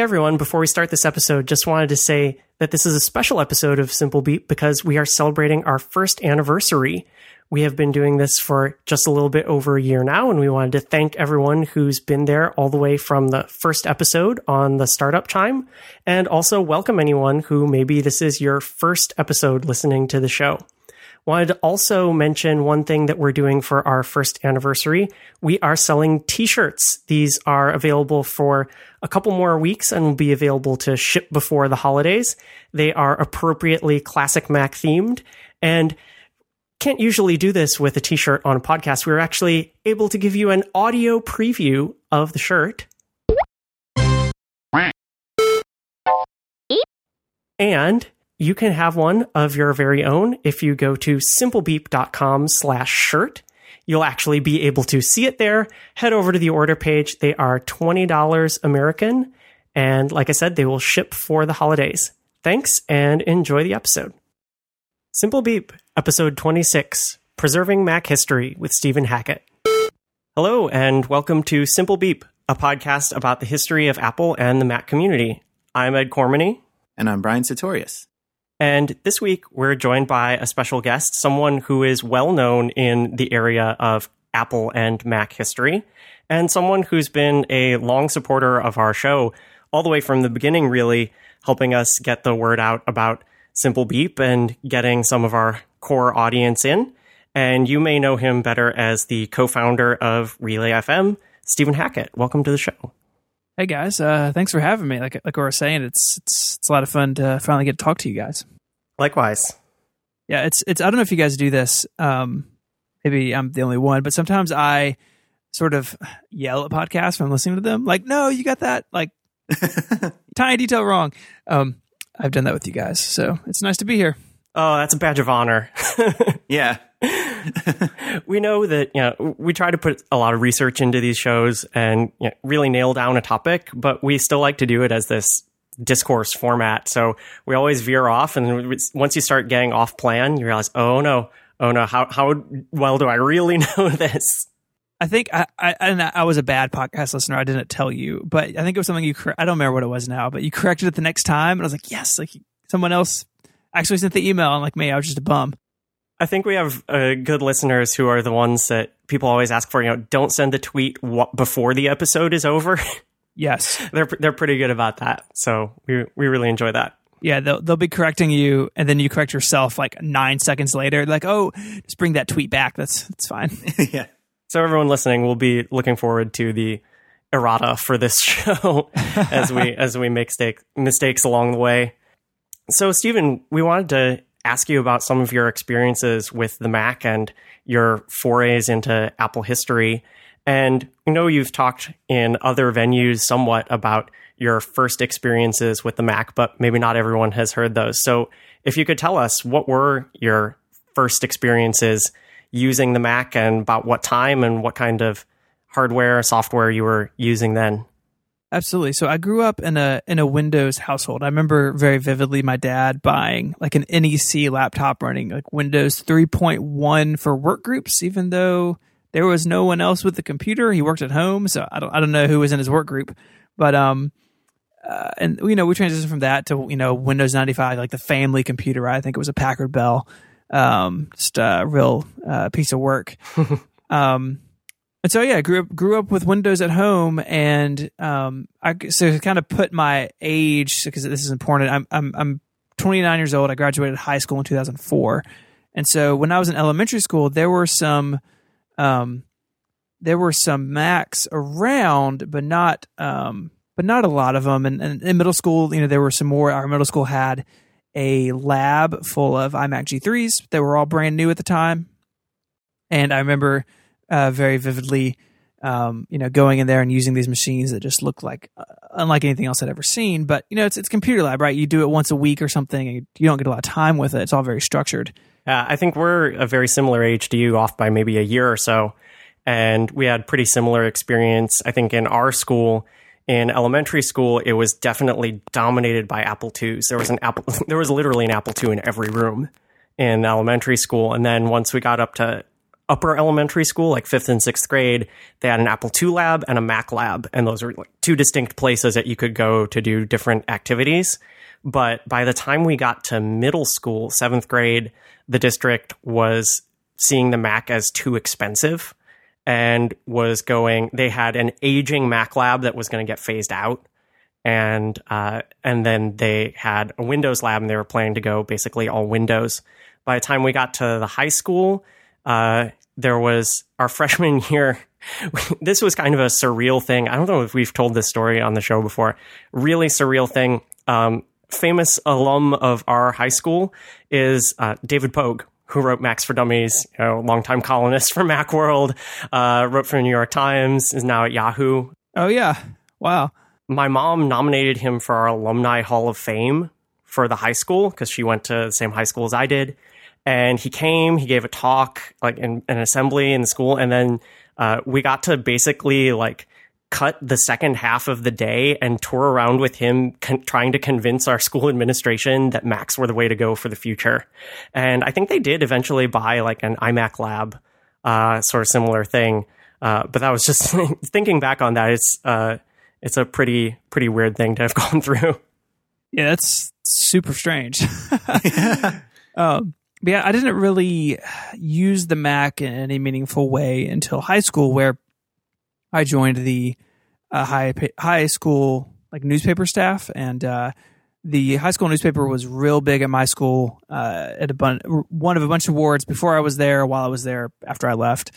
Everyone, before we start this episode, just wanted to say that this is a special episode of Simple Beep because we are celebrating our first anniversary. We have been doing this for just a little bit over a year now, and we wanted to thank everyone who's been there all the way from the first episode on the startup chime, and also welcome anyone who maybe this is your first episode listening to the show. Wanted to also mention one thing that we're doing for our first anniversary. We are selling t-shirts. These are available for a couple more weeks and will be available to ship before the holidays. They are appropriately classic Mac themed and can't usually do this with a t-shirt on a podcast. We are actually able to give you an audio preview of the shirt. And you can have one of your very own if you go to simplebeep.com slash shirt. You'll actually be able to see it there. Head over to the order page. They are $20 American. And like I said, they will ship for the holidays. Thanks and enjoy the episode. Simple Beep, episode 26 Preserving Mac History with Stephen Hackett. Hello, and welcome to Simple Beep, a podcast about the history of Apple and the Mac community. I'm Ed Cormany. And I'm Brian Sartorius. And this week, we're joined by a special guest, someone who is well known in the area of Apple and Mac history, and someone who's been a long supporter of our show all the way from the beginning, really helping us get the word out about Simple Beep and getting some of our core audience in. And you may know him better as the co founder of Relay FM, Stephen Hackett. Welcome to the show. Hey guys, uh, thanks for having me. Like like we were saying, it's it's it's a lot of fun to finally get to talk to you guys. Likewise. Yeah, it's it's. I don't know if you guys do this. Um, maybe I'm the only one, but sometimes I sort of yell at podcasts when I'm listening to them. Like, no, you got that like tiny detail wrong. Um, I've done that with you guys, so it's nice to be here. Oh, that's a badge of honor. yeah. we know that you know we try to put a lot of research into these shows and you know, really nail down a topic, but we still like to do it as this discourse format. So we always veer off, and once you start getting off plan, you realize, oh no, oh no, how how well do I really know this? I think I, I I was a bad podcast listener. I didn't tell you, but I think it was something you. I don't remember what it was now, but you corrected it the next time, and I was like, yes, like someone else actually sent the email, and like me, I was just a bum. I think we have uh, good listeners who are the ones that people always ask for. You know, don't send the tweet before the episode is over. Yes, they're they're pretty good about that. So we we really enjoy that. Yeah, they'll they'll be correcting you, and then you correct yourself like nine seconds later. Like, oh, just bring that tweet back. That's that's fine. yeah. So everyone listening will be looking forward to the errata for this show as we as we make mistake, mistakes along the way. So, Stephen, we wanted to ask you about some of your experiences with the Mac and your forays into Apple history. And you know you've talked in other venues somewhat about your first experiences with the Mac, but maybe not everyone has heard those. So if you could tell us what were your first experiences using the Mac and about what time and what kind of hardware, or software you were using then. Absolutely. So I grew up in a in a Windows household. I remember very vividly my dad buying like an NEC laptop running like Windows 3.1 for work groups, even though there was no one else with the computer. He worked at home, so I don't I don't know who was in his work group, but um, uh, and you know we transitioned from that to you know Windows ninety five, like the family computer. Right? I think it was a Packard Bell, um, just a real uh, piece of work. um, and so yeah, I grew up grew up with Windows at home, and um, I so to kind of put my age because this is important. I'm I'm I'm 29 years old. I graduated high school in 2004, and so when I was in elementary school, there were some um, there were some Macs around, but not um, but not a lot of them. And, and, in middle school, you know, there were some more. Our middle school had a lab full of iMac G3s that were all brand new at the time, and I remember uh, very vividly. Um, you know, going in there and using these machines that just look like uh, unlike anything else I'd ever seen. But you know, it's it's computer lab, right? You do it once a week or something, and you don't get a lot of time with it. It's all very structured. Uh, I think we're a very similar age to you, off by maybe a year or so. And we had pretty similar experience. I think in our school, in elementary school, it was definitely dominated by Apple IIs. There was an Apple, there was literally an Apple II in every room in elementary school. And then once we got up to upper elementary school, like fifth and sixth grade, they had an Apple II lab and a Mac lab. And those were like two distinct places that you could go to do different activities. But by the time we got to middle school, seventh grade, the district was seeing the Mac as too expensive and was going, they had an aging Mac lab that was going to get phased out. And, uh, and then they had a Windows lab and they were planning to go basically all Windows. By the time we got to the high school, uh, there was our freshman year. this was kind of a surreal thing. I don't know if we've told this story on the show before. Really surreal thing. Um, famous alum of our high school is uh, David Pogue, who wrote Macs for Dummies, you know, longtime columnist for Macworld, uh, wrote for the New York Times, is now at Yahoo. Oh yeah, wow. My mom nominated him for our Alumni Hall of Fame for the high school because she went to the same high school as I did. And he came, he gave a talk, like in an assembly in the school, and then uh, we got to basically like cut the second half of the day and tour around with him con- trying to convince our school administration that Macs were the way to go for the future. And I think they did eventually buy like an iMac lab, uh, sort of similar thing. Uh, but that was just thinking back on that. It's, uh, it's a pretty, pretty weird thing to have gone through. Yeah, that's super strange. um, but yeah, I didn't really use the Mac in any meaningful way until high school, where I joined the uh, high high school like newspaper staff, and uh, the high school newspaper was real big at my school. Uh, at a bun- one of a bunch of awards before I was there, while I was there, after I left,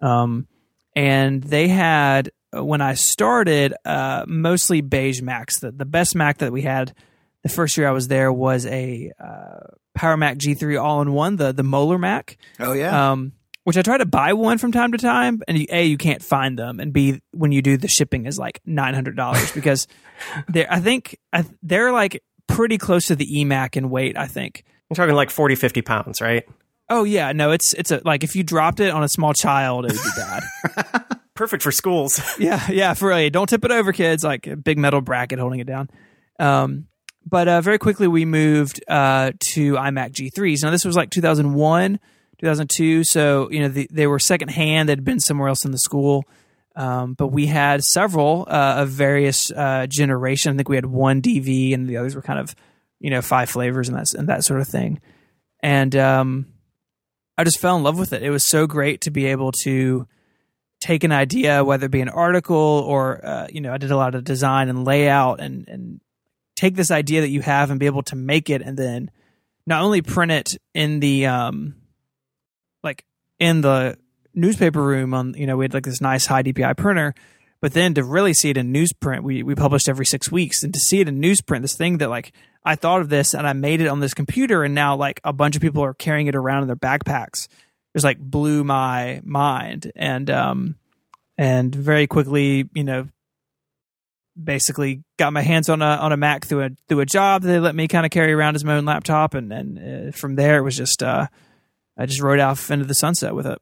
um, and they had when I started uh, mostly beige Macs. The, the best Mac that we had the first year I was there was a uh, Power Mac G3 all in one, the the Molar Mac. Oh yeah. Um, which I try to buy one from time to time, and you, a you can't find them, and b when you do, the shipping is like nine hundred dollars because they're I think they're like pretty close to the eMac in weight. I think you're talking like 40, 50 pounds, right? Oh yeah, no, it's it's a like if you dropped it on a small child, it would be bad. Perfect for schools. yeah, yeah, for a don't tip it over, kids. Like a big metal bracket holding it down. Um, but uh, very quickly we moved uh, to iMac G3s. Now this was like 2001 2002. So you know the, they were secondhand; they'd been somewhere else in the school. Um, but we had several uh, of various uh, generation. I think we had one DV, and the others were kind of you know five flavors and that and that sort of thing. And um, I just fell in love with it. It was so great to be able to take an idea, whether it be an article or uh, you know, I did a lot of design and layout, and and take this idea that you have and be able to make it, and then not only print it in the um, like in the newspaper room on you know we had like this nice high DPI printer, but then to really see it in newsprint, we we published every six weeks, and to see it in newsprint, this thing that like I thought of this and I made it on this computer, and now like a bunch of people are carrying it around in their backpacks. Just like blew my mind, and um, and very quickly, you know, basically got my hands on a on a Mac through a through a job. They let me kind of carry around as my own laptop, and and uh, from there it was just uh, I just rode off into the sunset with it.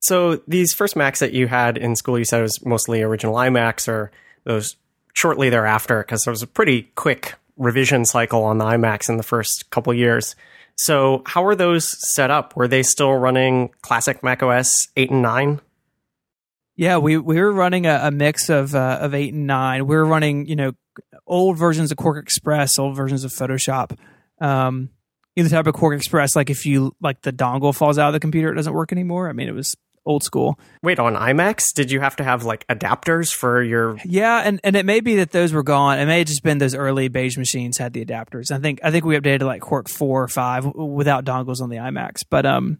So these first Macs that you had in school, you said it was mostly original iMacs or those shortly thereafter, because there was a pretty quick revision cycle on the iMacs in the first couple years. So how were those set up? Were they still running classic Mac OS eight and nine? Yeah, we we were running a, a mix of uh, of eight and nine. We were running, you know, old versions of Quark Express, old versions of Photoshop. Um, the type of Quark Express, like if you like the dongle falls out of the computer, it doesn't work anymore. I mean, it was old school. Wait, on iMacs, did you have to have like adapters for your? Yeah, and, and it may be that those were gone. It may have just been those early beige machines had the adapters. I think I think we updated like Quark four or five without dongles on the iMacs, but um,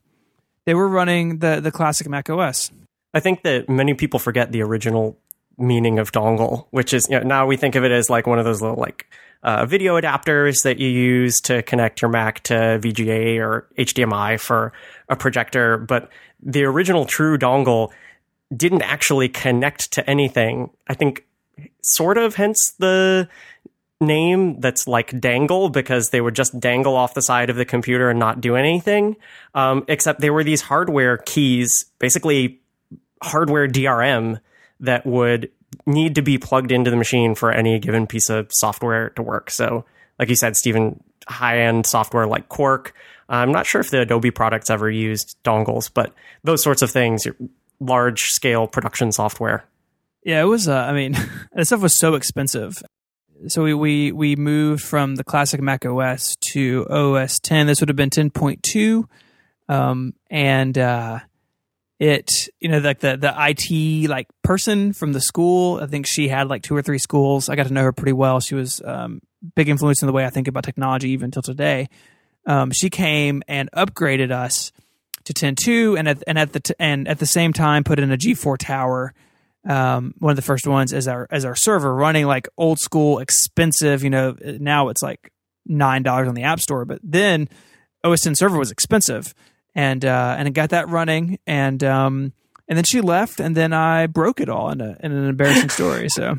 they were running the the classic Mac OS. I think that many people forget the original meaning of dongle, which is you know, now we think of it as like one of those little like uh, video adapters that you use to connect your Mac to VGA or HDMI for a projector. But the original true dongle didn't actually connect to anything. I think sort of hence the name that's like dangle because they would just dangle off the side of the computer and not do anything. Um, except they were these hardware keys, basically hardware DRM that would need to be plugged into the machine for any given piece of software to work. So, like you said, Stephen, high end software like Quark. I'm not sure if the Adobe products ever used dongles, but those sorts of things, large scale production software. Yeah, it was. Uh, I mean, that stuff was so expensive. So we, we we moved from the classic Mac OS to OS 10. This would have been 10.2, um, and uh, it you know like the the IT like person from the school. I think she had like two or three schools. I got to know her pretty well. She was um, big influence in the way I think about technology even till today. Um, she came and upgraded us to 10.2 and at, and at the t- and at the same time put in a G4 tower um, one of the first ones as our as our server running like old school expensive you know now it's like nine dollars on the app store but then OS 10 server was expensive and uh, and I got that running and um, and then she left and then I broke it all in, a, in an embarrassing story so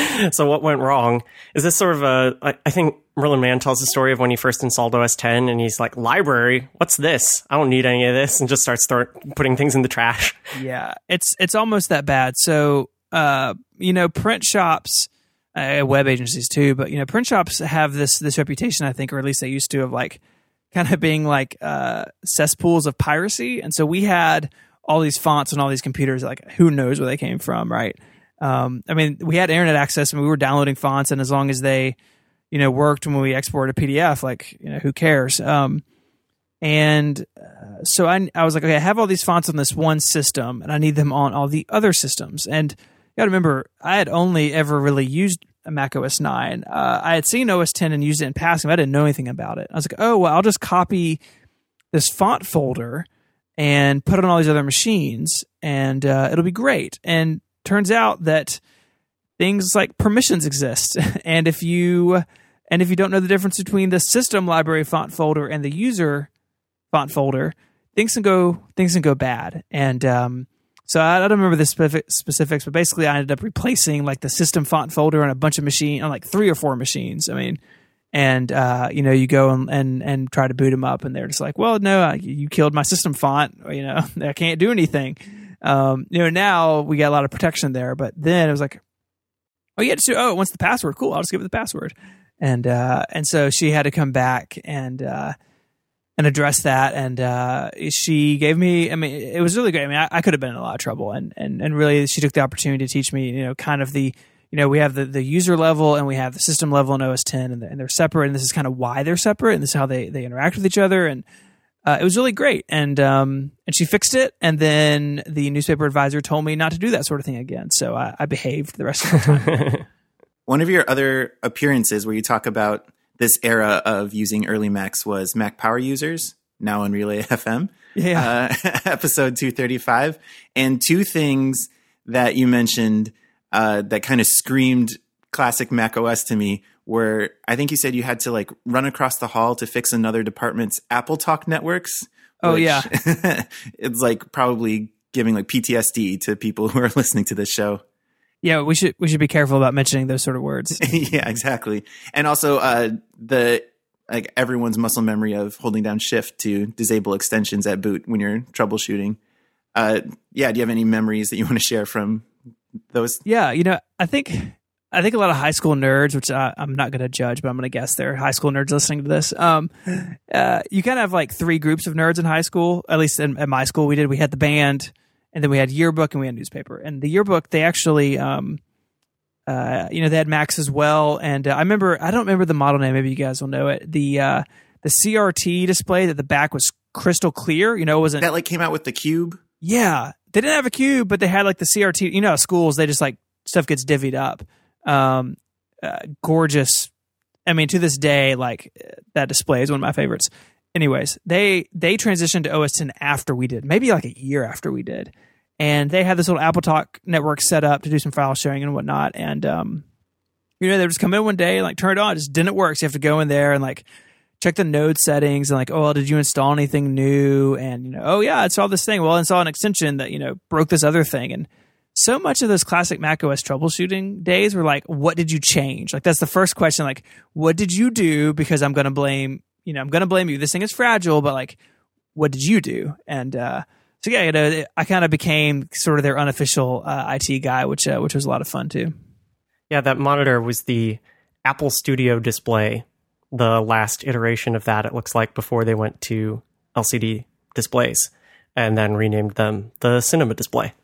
so what went wrong? Is this sort of a? I think Merlin Mann tells the story of when he first installed OS 10, and he's like, "Library, what's this? I don't need any of this," and just starts start putting things in the trash. Yeah, it's it's almost that bad. So, uh, you know, print shops, uh, web agencies too, but you know, print shops have this this reputation, I think, or at least they used to, of like kind of being like uh, cesspools of piracy. And so we had all these fonts and all these computers, like who knows where they came from, right? Um, I mean, we had internet access and we were downloading fonts, and as long as they, you know, worked when we exported a PDF, like, you know, who cares? Um, and uh, so I, I was like, okay, I have all these fonts on this one system, and I need them on all the other systems. And you got to remember, I had only ever really used Mac OS 9. Uh, I had seen OS 10 and used it in passing, but I didn't know anything about it. I was like, oh, well, I'll just copy this font folder and put it on all these other machines, and uh, it'll be great. And turns out that things like permissions exist and if you and if you don't know the difference between the system library font folder and the user font folder things can go things can go bad and um, so I, I, don't remember the specific, specifics but basically i ended up replacing like the system font folder on a bunch of machines on like three or four machines i mean and uh, you know you go and, and and try to boot them up and they're just like well no you killed my system font you know i can't do anything um, you know, now we got a lot of protection there, but then it was like, oh yeah, just do, oh, wants the password. Cool, I'll just give it the password. And uh, and so she had to come back and uh, and address that. And uh, she gave me, I mean, it was really great. I mean, I, I could have been in a lot of trouble, and and and really, she took the opportunity to teach me, you know, kind of the you know, we have the, the user level and we have the system level in OS 10 and, the, and they're separate. And this is kind of why they're separate and this is how they, they interact with each other. And uh, it was really great, and um, and she fixed it. And then the newspaper advisor told me not to do that sort of thing again. So I, I behaved the rest of the time. One of your other appearances where you talk about this era of using early Macs was Mac Power Users, now on Relay FM. Yeah, uh, episode two thirty five, and two things that you mentioned uh, that kind of screamed classic Mac OS to me where I think you said you had to like run across the hall to fix another department's Apple Talk networks. Oh yeah, it's like probably giving like PTSD to people who are listening to this show. Yeah, we should we should be careful about mentioning those sort of words. yeah, exactly. And also uh, the like everyone's muscle memory of holding down shift to disable extensions at boot when you're troubleshooting. Uh, yeah, do you have any memories that you want to share from those? Yeah, you know, I think I think a lot of high school nerds, which I, am not going to judge, but I'm going to guess they're high school nerds listening to this. Um, uh, you kind of have like three groups of nerds in high school. At least in, at my school, we did. We had the band, and then we had yearbook, and we had newspaper. And the yearbook, they actually, um, uh, you know, they had Macs as well. And uh, I remember, I don't remember the model name. Maybe you guys will know it. The uh, the CRT display that the back was crystal clear. You know, it wasn't that like came out with the cube. Yeah, they didn't have a cube, but they had like the CRT. You know, schools they just like stuff gets divvied up um, uh, gorgeous. I mean, to this day, like that display is one of my favorites. Anyways, they they transitioned to OS 10 after we did, maybe like a year after we did, and they had this little Apple Talk network set up to do some file sharing and whatnot. And um, you know, they just come in one day and like turn it on, it just didn't work. So you have to go in there and like check the node settings and like, oh, well, did you install anything new? And you know, oh yeah, I installed this thing. Well, I installed an extension that you know broke this other thing, and so much of those classic Mac OS troubleshooting days were like, what did you change? Like that's the first question. Like, what did you do? Because I'm going to blame, you know, I'm going to blame you. This thing is fragile, but like, what did you do? And, uh, so yeah, you know, I kind of became sort of their unofficial uh, IT guy, which uh, which was a lot of fun too. Yeah, that monitor was the Apple Studio display the last iteration of that, it looks like, before they went to LCD displays and then renamed them the Cinema Display.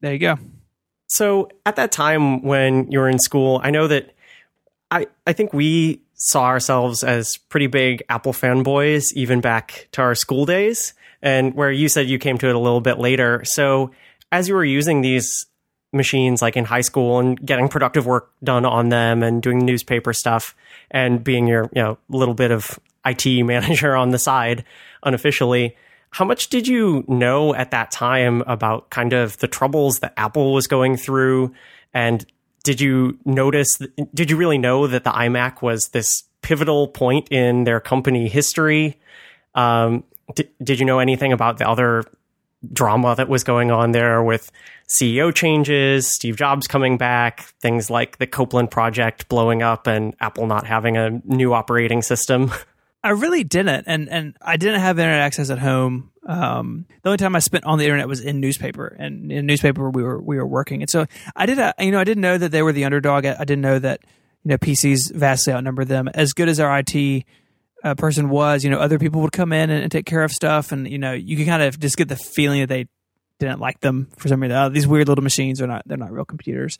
There you go. So at that time when you were in school, I know that I, I think we saw ourselves as pretty big Apple fanboys even back to our school days, and where you said you came to it a little bit later. So as you were using these machines like in high school and getting productive work done on them and doing newspaper stuff and being your you know little bit of IT manager on the side unofficially how much did you know at that time about kind of the troubles that Apple was going through and did you notice did you really know that the iMac was this pivotal point in their company history um, did, did you know anything about the other drama that was going on there with CEO changes, Steve Jobs coming back, things like the Copeland project blowing up and Apple not having a new operating system. I really didn't, and and I didn't have internet access at home. Um, the only time I spent on the internet was in newspaper, and in newspaper we were we were working, and so I did. A, you know, I didn't know that they were the underdog. I, I didn't know that you know PCs vastly outnumbered them. As good as our IT uh, person was, you know, other people would come in and, and, take care of stuff, and you know, you could kind of just get the feeling that they didn't like them for some reason. Oh, these weird little machines are not they're not real computers.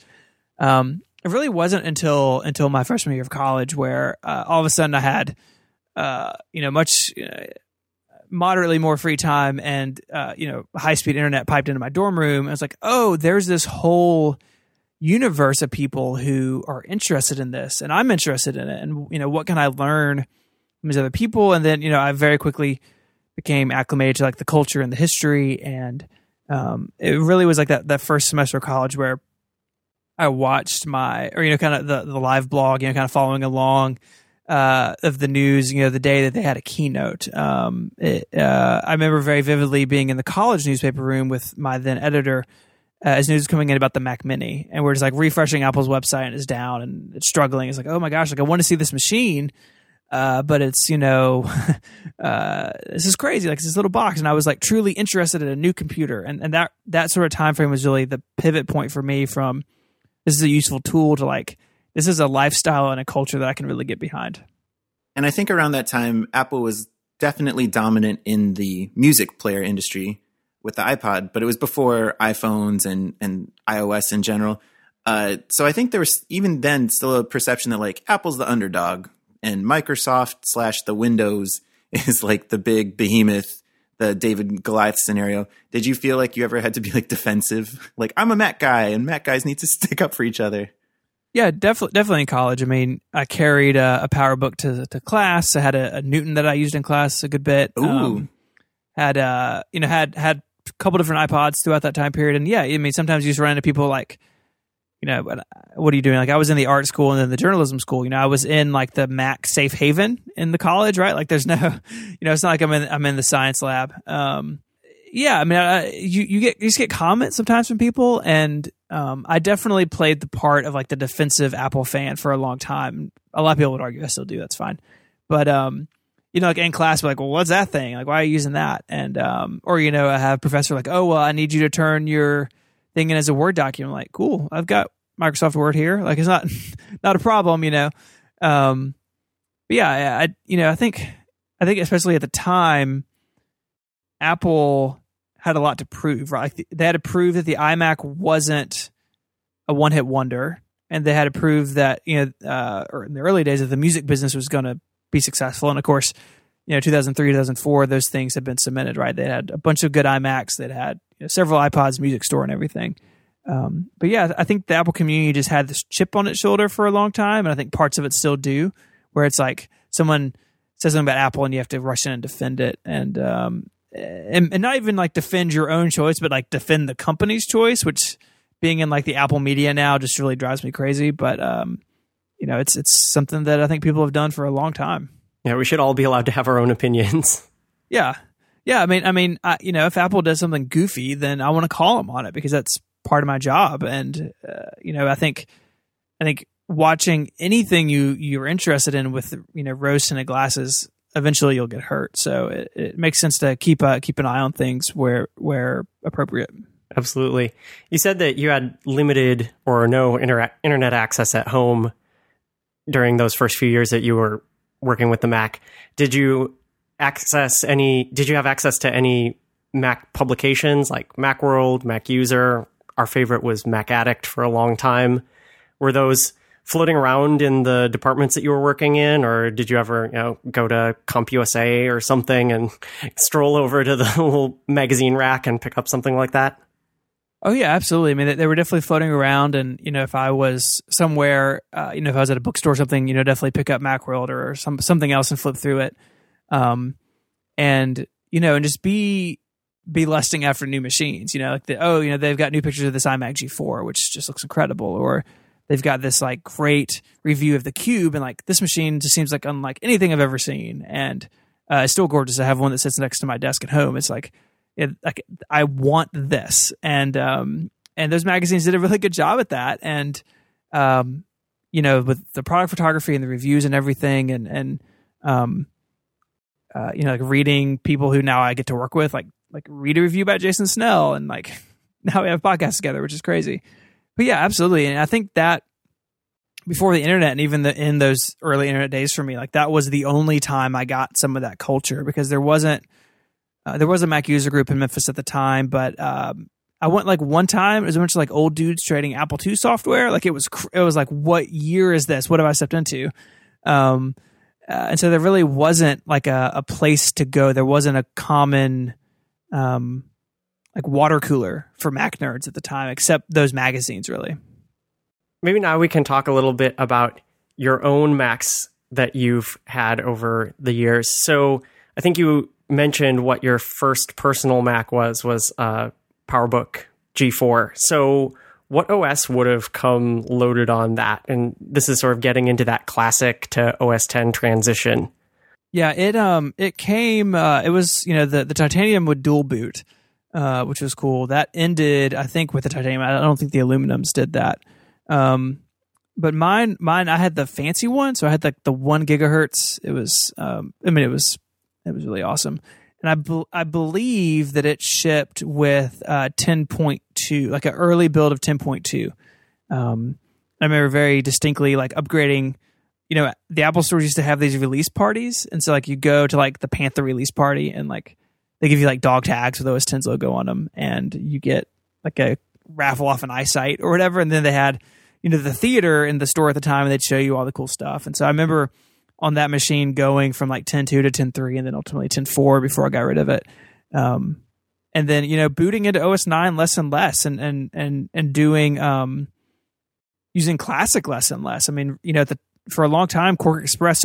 Um, it really wasn't until until my freshman year of college where uh, all of a sudden I had uh, you know much uh, moderately more free time and uh, you know high speed internet piped into my dorm room. I was like, oh, there's this whole universe of people who are interested in this, and I'm interested in it. And you know, what can I learn from these other people? And then you know, I very quickly became acclimated to like the culture and the history and um, it really was like that that first semester of college where I watched my or you know kind of the the live blog, you know, kind of following along uh, of the news. You know, the day that they had a keynote. Um, it, uh, I remember very vividly being in the college newspaper room with my then editor. Uh, as news was coming in about the Mac Mini, and we're just like refreshing Apple's website, and it's down and it's struggling. It's like, oh my gosh, like I want to see this machine, uh, but it's you know uh, this is crazy like this little box and i was like truly interested in a new computer and, and that that sort of time frame was really the pivot point for me from this is a useful tool to like this is a lifestyle and a culture that i can really get behind and i think around that time apple was definitely dominant in the music player industry with the ipod but it was before iphones and and ios in general uh, so I think there was even then still a perception that like Apple's the underdog and Microsoft slash the Windows is like the big behemoth, the David Goliath scenario. Did you feel like you ever had to be like defensive? Like I'm a Mac guy, and Mac guys need to stick up for each other. Yeah, definitely, definitely in college. I mean, I carried a, a power book to to class. I had a, a, Newton that I used in class a good bit. Ooh, um, had uh, you know, had had a couple different iPods throughout that time period, and yeah, I mean, sometimes you just run into people like you know, what are you doing? Like I was in the art school and then the journalism school. You know, I was in like the Mac safe haven in the college, right? Like there's no, you know, it's not like I'm in I'm in the science lab. Um, yeah, I mean, I, you you get you just get comments sometimes from people, and um, I definitely played the part of like the defensive Apple fan for a long time. A lot of people would argue I still do. That's fine, but um, you know, like in class, like, well, what's that thing? Like, why are you using that? And um, or you know, I have professor like, oh, well, I need you to turn your thing in as a Word document. like, cool, I've got Microsoft Word here. Like, it's not not a problem, you know. Um, but yeah, I you know I think I think especially at the time, Apple had a lot to prove. Right, they had to prove that the iMac wasn't a one hit wonder, and they had to prove that you know, uh, or in the early days, that the music business was going to be successful. And of course, you know, 2003, 2004, those things had been cemented. Right, they had a bunch of good iMacs. That had you know, several iPods, music store, and everything. Um, but yeah, I think the Apple community just had this chip on its shoulder for a long time, and I think parts of it still do, where it's like someone says something about Apple and you have to rush in and defend it, and um, and, and not even like defend your own choice, but like defend the company's choice, which being in like the Apple media now just really drives me crazy. But um, you know, it's it's something that I think people have done for a long time. Yeah, we should all be allowed to have our own opinions. Yeah, yeah, I mean, I mean, I, you know, if Apple does something goofy, then I want to call them on it because that's part of my job. And uh, you know, I think, I think watching anything you you're interested in with you know rose tinted glasses, eventually you'll get hurt. So it, it makes sense to keep uh, keep an eye on things where where appropriate. Absolutely. You said that you had limited or no inter- internet access at home during those first few years that you were working with the Mac. Did you access any? Did you have access to any Mac publications like MacWorld, Mac User? Our favorite was Mac Addict for a long time. Were those floating around in the departments that you were working in, or did you ever, you know, go to CompUSA or something and stroll over to the little magazine rack and pick up something like that? Oh yeah, absolutely. I mean, they, were definitely floating around, and you know, if I was somewhere, uh, you know, if I was at a bookstore or something, you know, definitely pick up MacWorld or some something else and flip through it, um, and you know, and just be be lusting after new machines. You know, like the oh, you know, they've got new pictures of this iMac G4, which just looks incredible, or they've got this like great review of the Cube, and like this machine just seems like unlike anything I've ever seen, and uh, it's still gorgeous. I have one that sits next to my desk at home. It's like it, like I want this, and um, and those magazines did a really good job at that, and um, you know, with the product photography and the reviews and everything, and and um, uh, you know, like reading people who now I get to work with, like like read a review about Jason Snell, and like now we have podcasts together, which is crazy. But yeah, absolutely, and I think that before the internet and even the, in those early internet days for me, like that was the only time I got some of that culture because there wasn't uh, there was a Mac user group in Memphis at the time, but um, I went like one time. It was a bunch of like old dudes trading Apple II software. Like it was, it was like, what year is this? What have I stepped into? Um, uh, and so there really wasn't like a, a, place to go. There wasn't a common, um, like water cooler for Mac nerds at the time, except those magazines. Really. Maybe now we can talk a little bit about your own Macs that you've had over the years. So I think you mentioned what your first personal Mac was was uh, PowerBook G4. So what OS would have come loaded on that? And this is sort of getting into that classic to OS 10 transition. Yeah, it um it came uh, it was you know the the titanium would dual boot, uh, which was cool. That ended I think with the titanium. I don't think the aluminums did that. Um, but mine mine I had the fancy one, so I had like the one gigahertz. It was um I mean it was it was really awesome. And I, be- I believe that it shipped with uh, 10.2, like an early build of 10.2. Um, I remember very distinctly like upgrading. You know, the Apple stores used to have these release parties, and so like you go to like the Panther release party, and like they give you like dog tags with OS 10's logo on them, and you get like a raffle off an iSight or whatever. And then they had you know the theater in the store at the time, and they'd show you all the cool stuff. And so I remember on that machine going from like 10.2 to 10.3 and then ultimately 10.4 before I got rid of it. Um, and then, you know, booting into OS 9 less and less and, and, and, and doing, um, using classic less and less. I mean, you know, the, for a long time, Quark Express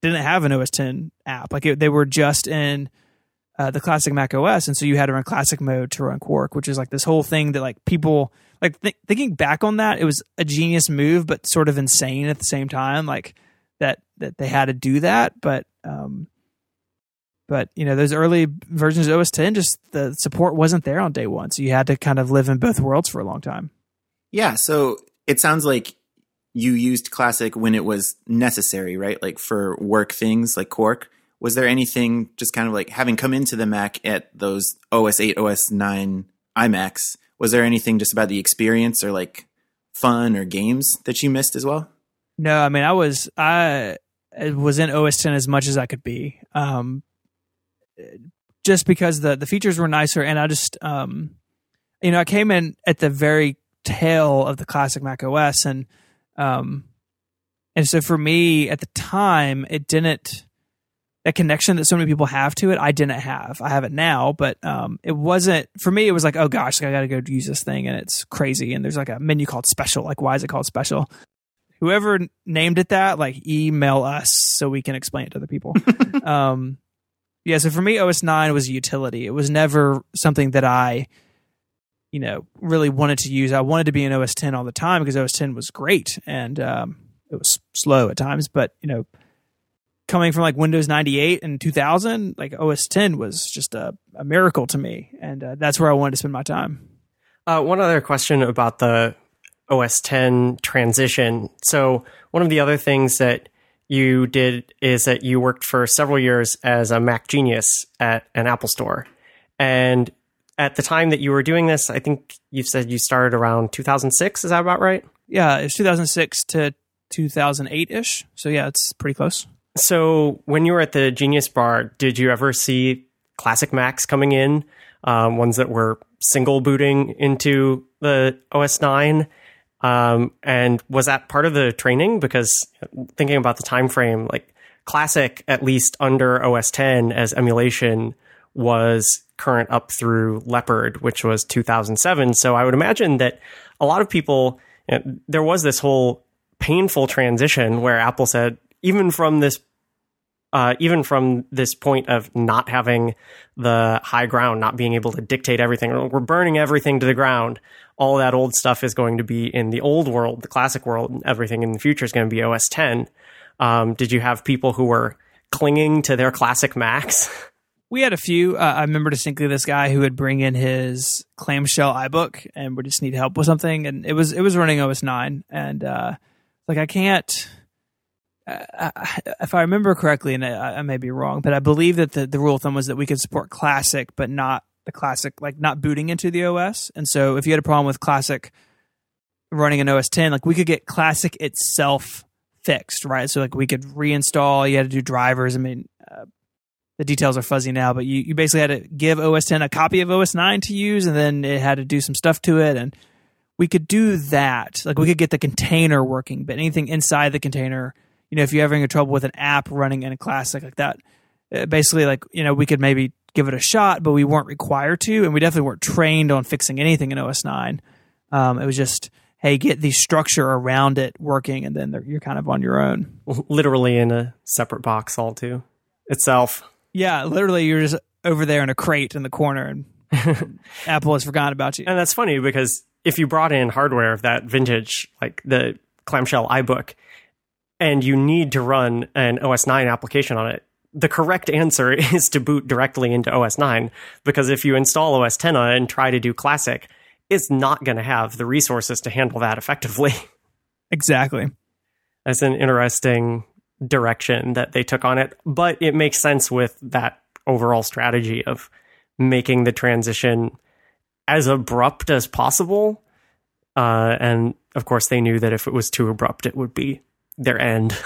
didn't have an OS 10 app. Like it, they were just in, uh, the classic Mac OS. And so you had to run classic mode to run Quark, which is like this whole thing that like people like th- thinking back on that, it was a genius move, but sort of insane at the same time. Like, that that they had to do that, but um, but you know those early versions of OS 10 just the support wasn't there on day one, so you had to kind of live in both worlds for a long time. Yeah, so it sounds like you used Classic when it was necessary, right? Like for work things like Quark. Was there anything just kind of like having come into the Mac at those OS 8, OS 9 iMacs? Was there anything just about the experience or like fun or games that you missed as well? No, I mean I was I was in OS 10 as much as I could be. Um, just because the the features were nicer, and I just um, you know I came in at the very tail of the classic Mac OS, and um, and so for me at the time it didn't that connection that so many people have to it. I didn't have. I have it now, but um, it wasn't for me. It was like, oh gosh, I got to go use this thing, and it's crazy. And there's like a menu called special. Like, why is it called special? whoever named it that, like email us so we can explain it to other people. um, yeah, so for me, OS 9 was a utility. It was never something that I, you know, really wanted to use. I wanted to be in OS 10 all the time because OS 10 was great and um, it was slow at times. But, you know, coming from like Windows 98 and 2000, like OS 10 was just a, a miracle to me. And uh, that's where I wanted to spend my time. Uh, one other question about the OS 10 transition. So, one of the other things that you did is that you worked for several years as a Mac genius at an Apple store. And at the time that you were doing this, I think you said you started around 2006. Is that about right? Yeah, it's 2006 to 2008 ish. So, yeah, it's pretty close. So, when you were at the Genius Bar, did you ever see classic Macs coming in, um, ones that were single booting into the OS 9? Um, and was that part of the training? Because thinking about the time frame, like classic, at least under OS 10 as emulation, was current up through Leopard, which was 2007. So I would imagine that a lot of people, you know, there was this whole painful transition where Apple said, even from this uh, even from this point of not having the high ground, not being able to dictate everything, we're burning everything to the ground. All that old stuff is going to be in the old world, the classic world, and everything in the future is going to be OS 10. Um, did you have people who were clinging to their classic Macs? We had a few. Uh, I remember distinctly this guy who would bring in his clamshell iBook and would just need help with something, and it was it was running OS nine, and uh, like I can't if I remember correctly, and I, I, may be wrong, but I believe that the, the rule of thumb was that we could support Classic, but not the Classic, like not booting into the OS. And so if you had a problem with Classic running an OS 10, like we could get Classic itself fixed, right? So like we could reinstall, you had to do drivers. I mean, uh, the details are fuzzy now, but you, you basically had to give OS 10 a copy of OS 9 to use, and then it had to do some stuff to it. And we could do that. Like we could get the container working, but anything inside the container – you know, if you're having a trouble with an app running in a classic like that, uh, basically, like, you know, we could maybe give it a shot, but we weren't required to. And we definitely weren't trained on fixing anything in OS 9. Um, it was just, hey, get the structure around it working, and then you're kind of on your own. Literally in a separate box, all to itself. Yeah, literally, you're just over there in a crate in the corner, and Apple has forgotten about you. And that's funny because if you brought in hardware of that vintage, like the clamshell iBook, and you need to run an OS 9 application on it, the correct answer is to boot directly into OS 9 because if you install OS 10 on it and try to do classic, it's not going to have the resources to handle that effectively. Exactly. That's an interesting direction that they took on it, but it makes sense with that overall strategy of making the transition as abrupt as possible. Uh, and of course, they knew that if it was too abrupt, it would be their end.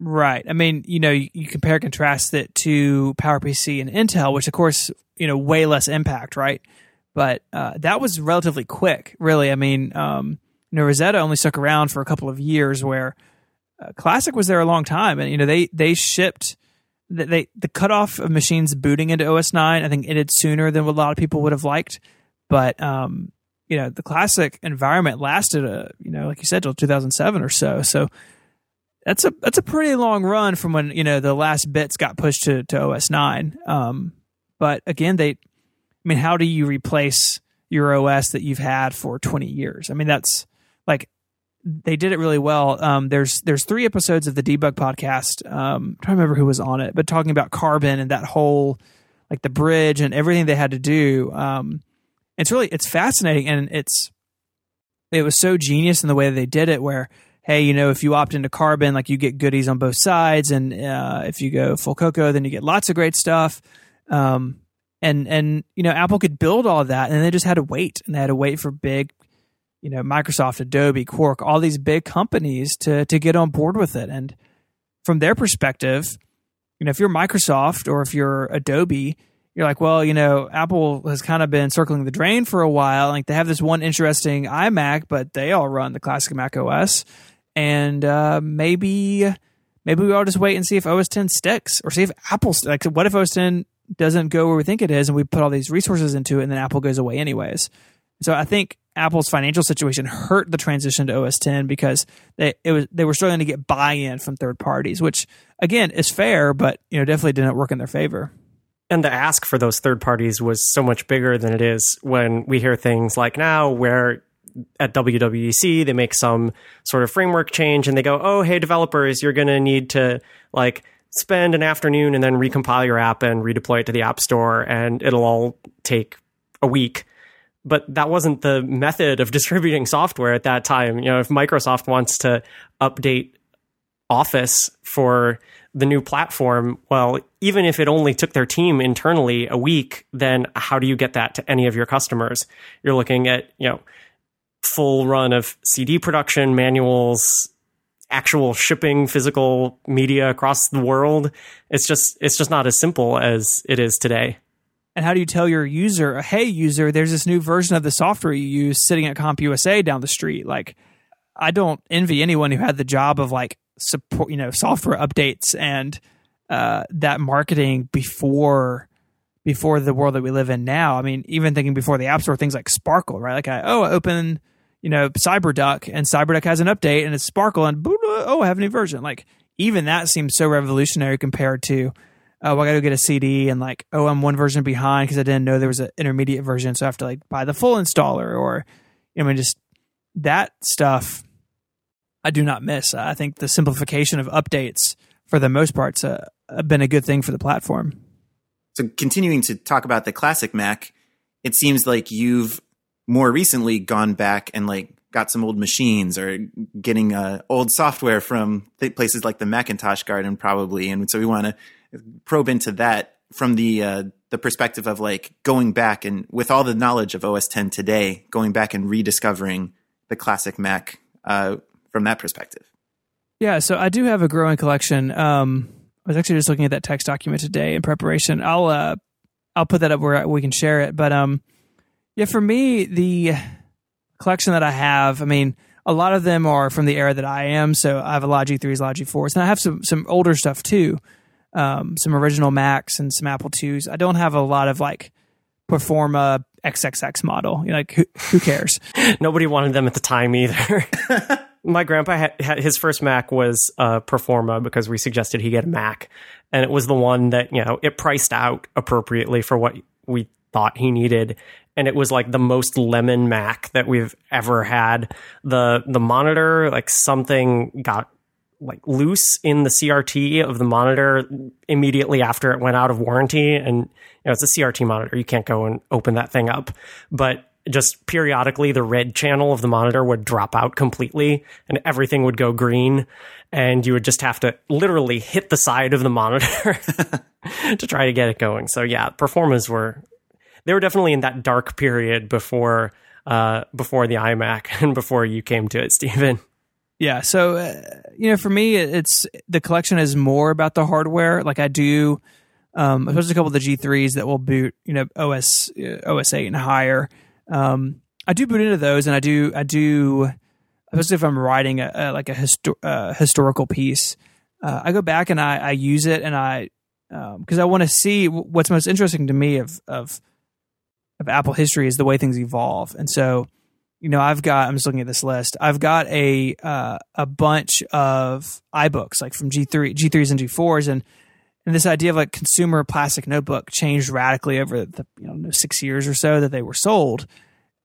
Right. I mean, you know, you, you compare contrast it to PowerPC and Intel, which of course, you know, way less impact, right? But uh, that was relatively quick, really. I mean, um, you know, Rosetta only stuck around for a couple of years, where uh, Classic was there a long time, and you know, they they shipped they the cutoff of machines booting into OS nine. I think ended sooner than what a lot of people would have liked, but um, you know the classic environment lasted a you know like you said till 2007 or so. So that's a that's a pretty long run from when you know the last bits got pushed to, to os 9 um, but again they i mean how do you replace your os that you've had for 20 years? I mean that's like they did it really well. Um, there's there's three episodes of the debug podcast. Um, i don't remember who was on it but talking about carbon and that whole like the bridge and everything they had to do. Um, it's really it's fascinating and it's it was so genius in the way they did it where hey you know if you opt into carbon like you get goodies on both sides and uh, if you go full cocoa then you get lots of great stuff. Um, and and you know apple could build all that and they just had to wait and they had to wait for big you know microsoft adobe quark all these big companies to to get on board with it. And from their perspective you know if you're microsoft or if you're adobe you're like, well, you know, Apple has kind of been circling the drain for a while. Like they have this one interesting iMac, but they all run the classic Mac OS, and uh, maybe maybe we all just wait and see if OS 10 sticks, or see if Apple like what if OS 10 doesn't go where we think it is, and we put all these resources into it, and then Apple goes away anyways. So I think Apple's financial situation hurt the transition to OS 10 because they it was they were struggling to get buy-in from third parties, which again is fair, but you know definitely didn't work in their favor and the ask for those third parties was so much bigger than it is when we hear things like now where at WWDC they make some sort of framework change and they go, "Oh, hey developers, you're going to need to like spend an afternoon and then recompile your app and redeploy it to the App Store and it'll all take a week." But that wasn't the method of distributing software at that time. You know, if Microsoft wants to update Office for the new platform, well, even if it only took their team internally a week, then how do you get that to any of your customers? You're looking at, you know, full run of CD production manuals, actual shipping physical media across the world. It's just it's just not as simple as it is today. And how do you tell your user, hey user, there's this new version of the software you use sitting at CompUSA down the street? Like I don't envy anyone who had the job of like support, you know, software updates and uh, that marketing before before the world that we live in now. I mean, even thinking before the App Store, things like Sparkle, right? Like, I, oh, I open, you know, CyberDuck, and CyberDuck has an update, and it's Sparkle, and oh, I have a new version. Like, even that seems so revolutionary compared to, oh, I got to get a CD, and like, oh, I'm one version behind because I didn't know there was an intermediate version, so I have to like buy the full installer, or, I mean, just that stuff. I do not miss. I think the simplification of updates, for the most part, has uh, been a good thing for the platform. So continuing to talk about the classic Mac, it seems like you've more recently gone back and like got some old machines or getting uh, old software from th- places like the Macintosh Garden probably, and so we want to probe into that from the uh, the perspective of like going back and with all the knowledge of OS 10 today, going back and rediscovering the classic Mac uh, from that perspective. Yeah, so I do have a growing collection. Um, I was actually just looking at that text document today in preparation. I'll uh, I'll put that up where we can share it. But um, yeah, for me, the collection that I have, I mean, a lot of them are from the era that I am. So I have a lot of G3s, a lot of G4s, and I have some some older stuff too. Um, some original Macs and some Apple IIs. I don't have a lot of like Performa XXX model. You know, like who, who cares? Nobody wanted them at the time either. my grandpa had, had, his first Mac was uh, Performa because we suggested he get a Mac, and it was the one that you know it priced out appropriately for what we thought he needed, and it was like the most lemon Mac that we've ever had. the The monitor, like something got like loose in the CRT of the monitor immediately after it went out of warranty, and you know it's a CRT monitor. You can't go and open that thing up, but just periodically the red channel of the monitor would drop out completely and everything would go green and you would just have to literally hit the side of the monitor to try to get it going. So yeah, Performas were they were definitely in that dark period before uh, before the iMac and before you came to it, Stephen. Yeah, so uh, you know, for me, it's the collection is more about the hardware. Like I do, um, especially a couple of the G3s that will boot, you know, OS uh, OS eight and higher. Um, I do boot into those, and I do I do, especially if I'm writing a, a like a histo- uh, historical piece. Uh, I go back and I, I use it, and I because um, I want to see what's most interesting to me of of of Apple history is the way things evolve, and so you know I've got I'm just looking at this list. I've got a uh, a bunch of iBooks like from G3 G3s and G4s, and and this idea of like consumer plastic notebook changed radically over the you know six years or so that they were sold.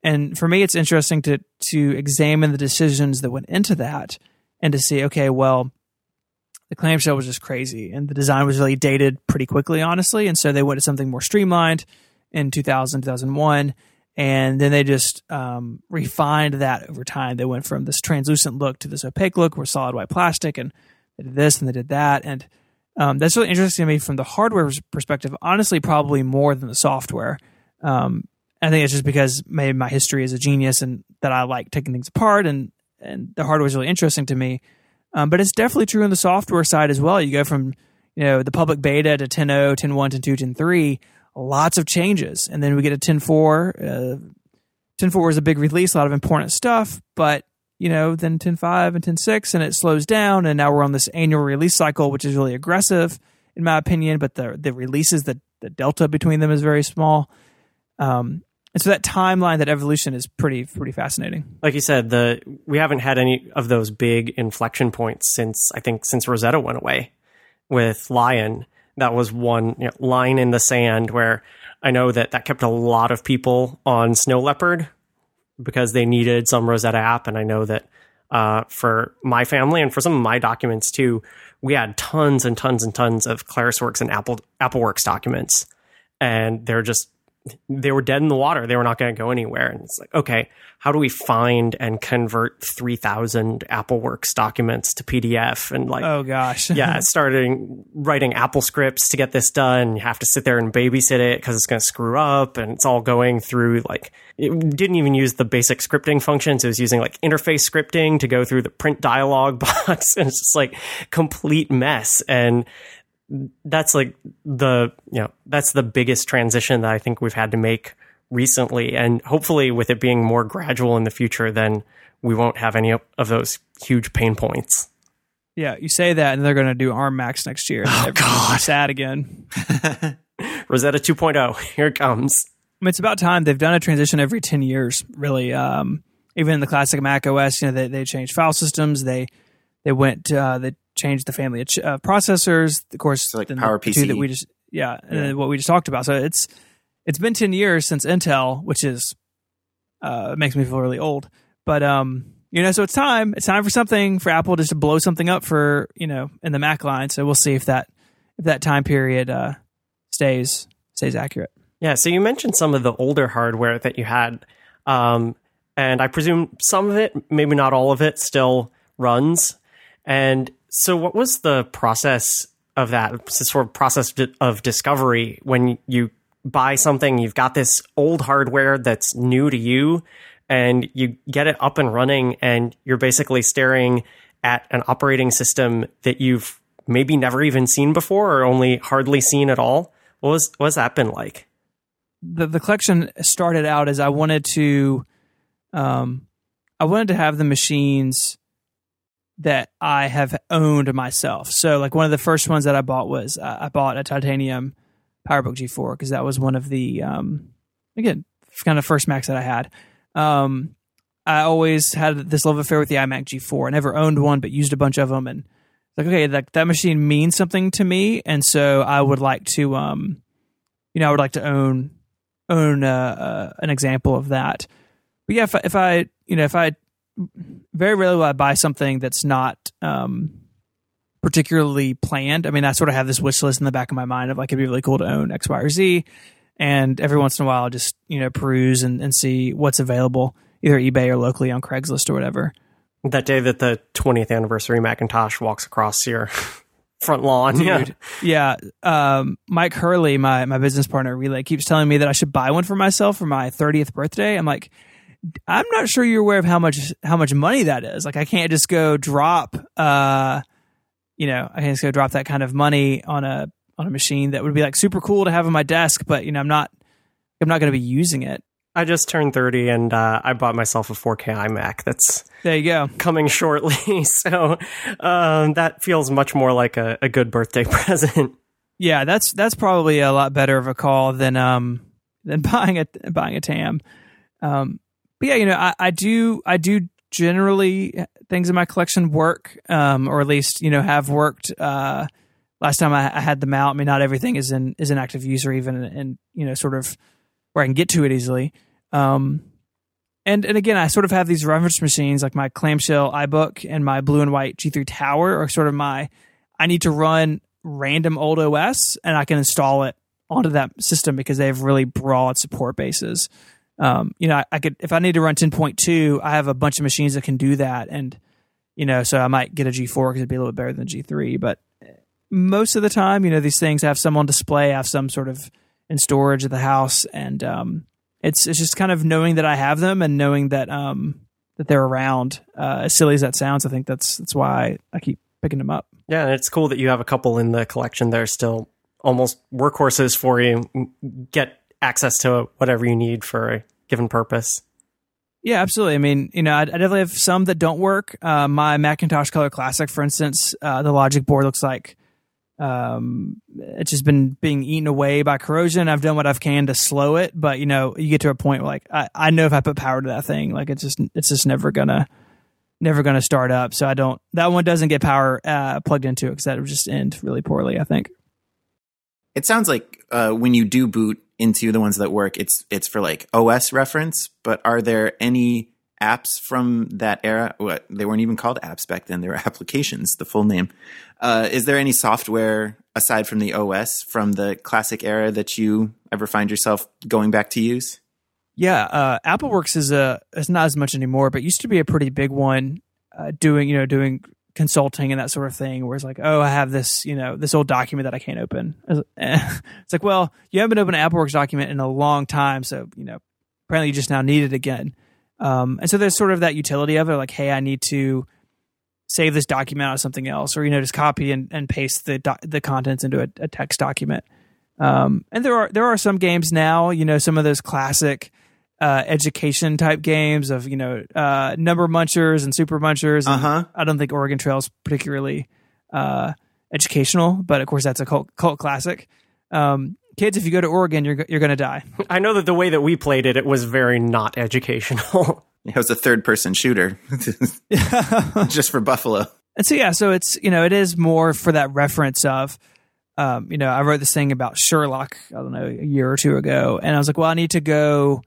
And for me, it's interesting to to examine the decisions that went into that and to see, okay, well, the clamshell was just crazy, and the design was really dated pretty quickly, honestly. And so they went to something more streamlined in 2000, 2001, and then they just um, refined that over time. They went from this translucent look to this opaque look, where solid white plastic, and they did this and they did that, and um, that's really interesting to me from the hardware perspective. Honestly, probably more than the software. Um, I think it's just because maybe my history is a genius and that I like taking things apart, and and the hardware is really interesting to me. Um, but it's definitely true on the software side as well. You go from you know the public beta to 10.0, 10.1, 10.2, 10.3, lots of changes, and then we get a 10.4. Uh, 10.4 is a big release, a lot of important stuff, but you know, then 10.5 and 10.6, and it slows down. And now we're on this annual release cycle, which is really aggressive, in my opinion. But the the releases, the the delta between them is very small. Um, and so that timeline, that evolution, is pretty pretty fascinating. Like you said, the we haven't had any of those big inflection points since I think since Rosetta went away with Lion. That was one you know, line in the sand where I know that that kept a lot of people on Snow Leopard because they needed some Rosetta app. And I know that uh, for my family and for some of my documents too, we had tons and tons and tons of ClarisWorks and Apple AppleWorks documents, and they're just they were dead in the water. They were not going to go anywhere. And it's like, okay, how do we find and convert 3000 AppleWorks documents to PDF? And like, oh gosh. yeah, starting writing Apple scripts to get this done. You have to sit there and babysit it because it's going to screw up. And it's all going through like, it didn't even use the basic scripting functions. It was using like interface scripting to go through the print dialog box. And it's just like complete mess. And that's like the you know that's the biggest transition that I think we've had to make recently, and hopefully with it being more gradual in the future, then we won't have any of those huge pain points. Yeah, you say that, and they're going to do ARM Macs next year. Oh God, sad again. Rosetta 2.0, here it comes. I mean, it's about time. They've done a transition every ten years, really. Um, even in the classic Mac OS, you know, they they changed file systems. They they went uh, they changed the family of ch- uh, processors. Of course, so like PowerPC that we just yeah, yeah. What we just talked about. So it's it's been ten years since Intel, which is uh, makes me feel really old. But um, you know, so it's time. It's time for something for Apple just to blow something up for you know in the Mac line. So we'll see if that if that time period uh, stays stays accurate. Yeah. So you mentioned some of the older hardware that you had, um, and I presume some of it, maybe not all of it, still runs. And so, what was the process of that sort of process of discovery when you buy something? You've got this old hardware that's new to you, and you get it up and running, and you're basically staring at an operating system that you've maybe never even seen before or only hardly seen at all. What was what's that been like? The the collection started out as I wanted to, um, I wanted to have the machines that I have owned myself. So, like one of the first ones that I bought was uh, I bought a titanium PowerBook G4 because that was one of the um, again kind of first Macs that I had. Um, I always had this love affair with the iMac G4. I never owned one, but used a bunch of them, and like okay, that that machine means something to me, and so I would like to, um, you know, I would like to own own uh, uh, an example of that. But yeah, if I, if I you know if I very rarely will I buy something that's not um, particularly planned. I mean, I sort of have this wish list in the back of my mind of like it'd be really cool to own X, Y, or Z. And every once in a while, I'll just you know peruse and, and see what's available, either eBay or locally on Craigslist or whatever. That day that the 20th anniversary Macintosh walks across your front lawn, Dude, yeah, yeah. Um, Mike Hurley, my my business partner, Relay, keeps telling me that I should buy one for myself for my 30th birthday. I'm like I'm not sure you're aware of how much how much money that is. Like I can't just go drop uh you know, I can't just go drop that kind of money on a on a machine that would be like super cool to have on my desk, but you know, I'm not I'm not going to be using it. I just turned 30 and uh, I bought myself a 4K iMac. That's there you go coming shortly. so um, that feels much more like a, a good birthday present. Yeah, that's that's probably a lot better of a call than um than buying a buying a TAM. Um, but yeah, you know, I, I do I do generally things in my collection work, um, or at least you know have worked. Uh, last time I, I, had them out, I mean, not everything is in is in active use or even and you know sort of where I can get to it easily. Um, and and again, I sort of have these reference machines like my clamshell iBook and my blue and white G3 Tower are sort of my. I need to run random old OS and I can install it onto that system because they have really broad support bases um, you know, I, I, could if I need to run 10.2, I have a bunch of machines that can do that, and you know, so I might get a G4 because it'd be a little bit better than G3. But most of the time, you know, these things have some on display, have some sort of in storage at the house, and um, it's it's just kind of knowing that I have them and knowing that um, that they're around. Uh, as silly as that sounds, I think that's that's why I keep picking them up. Yeah, and it's cool that you have a couple in the collection. They're still almost workhorses for you. Get access to whatever you need for a given purpose. Yeah, absolutely. I mean, you know, I, I definitely have some that don't work. Uh, my Macintosh Color Classic, for instance, uh, the logic board looks like um, it's just been being eaten away by corrosion. I've done what I've can to slow it, but you know, you get to a point where like I, I know if I put power to that thing, like it's just it's just never gonna never gonna start up. So I don't that one doesn't get power uh, plugged into it because that would just end really poorly. I think. It sounds like uh, when you do boot into the ones that work, it's it's for like OS reference. But are there any apps from that era? What they weren't even called apps back then; they were applications. The full name. Uh, is there any software aside from the OS from the classic era that you ever find yourself going back to use? Yeah, uh, AppleWorks is a is not as much anymore, but used to be a pretty big one. Uh, doing you know doing consulting and that sort of thing where it's like oh i have this you know this old document that i can't open. It's like well you haven't opened an appleworks document in a long time so you know apparently you just now need it again. Um, and so there's sort of that utility of it like hey i need to save this document out of something else or you know just copy and, and paste the the contents into a, a text document. Um, and there are there are some games now you know some of those classic uh, education type games of you know uh, number munchers and super munchers. And Uh-huh. I don't think Oregon Trail is particularly uh, educational, but of course that's a cult, cult classic. Um, kids, if you go to Oregon, you're you're going to die. I know that the way that we played it, it was very not educational. It was a third person shooter, just for Buffalo. And so yeah, so it's you know it is more for that reference of, um, you know, I wrote this thing about Sherlock I don't know a year or two ago, and I was like, well, I need to go.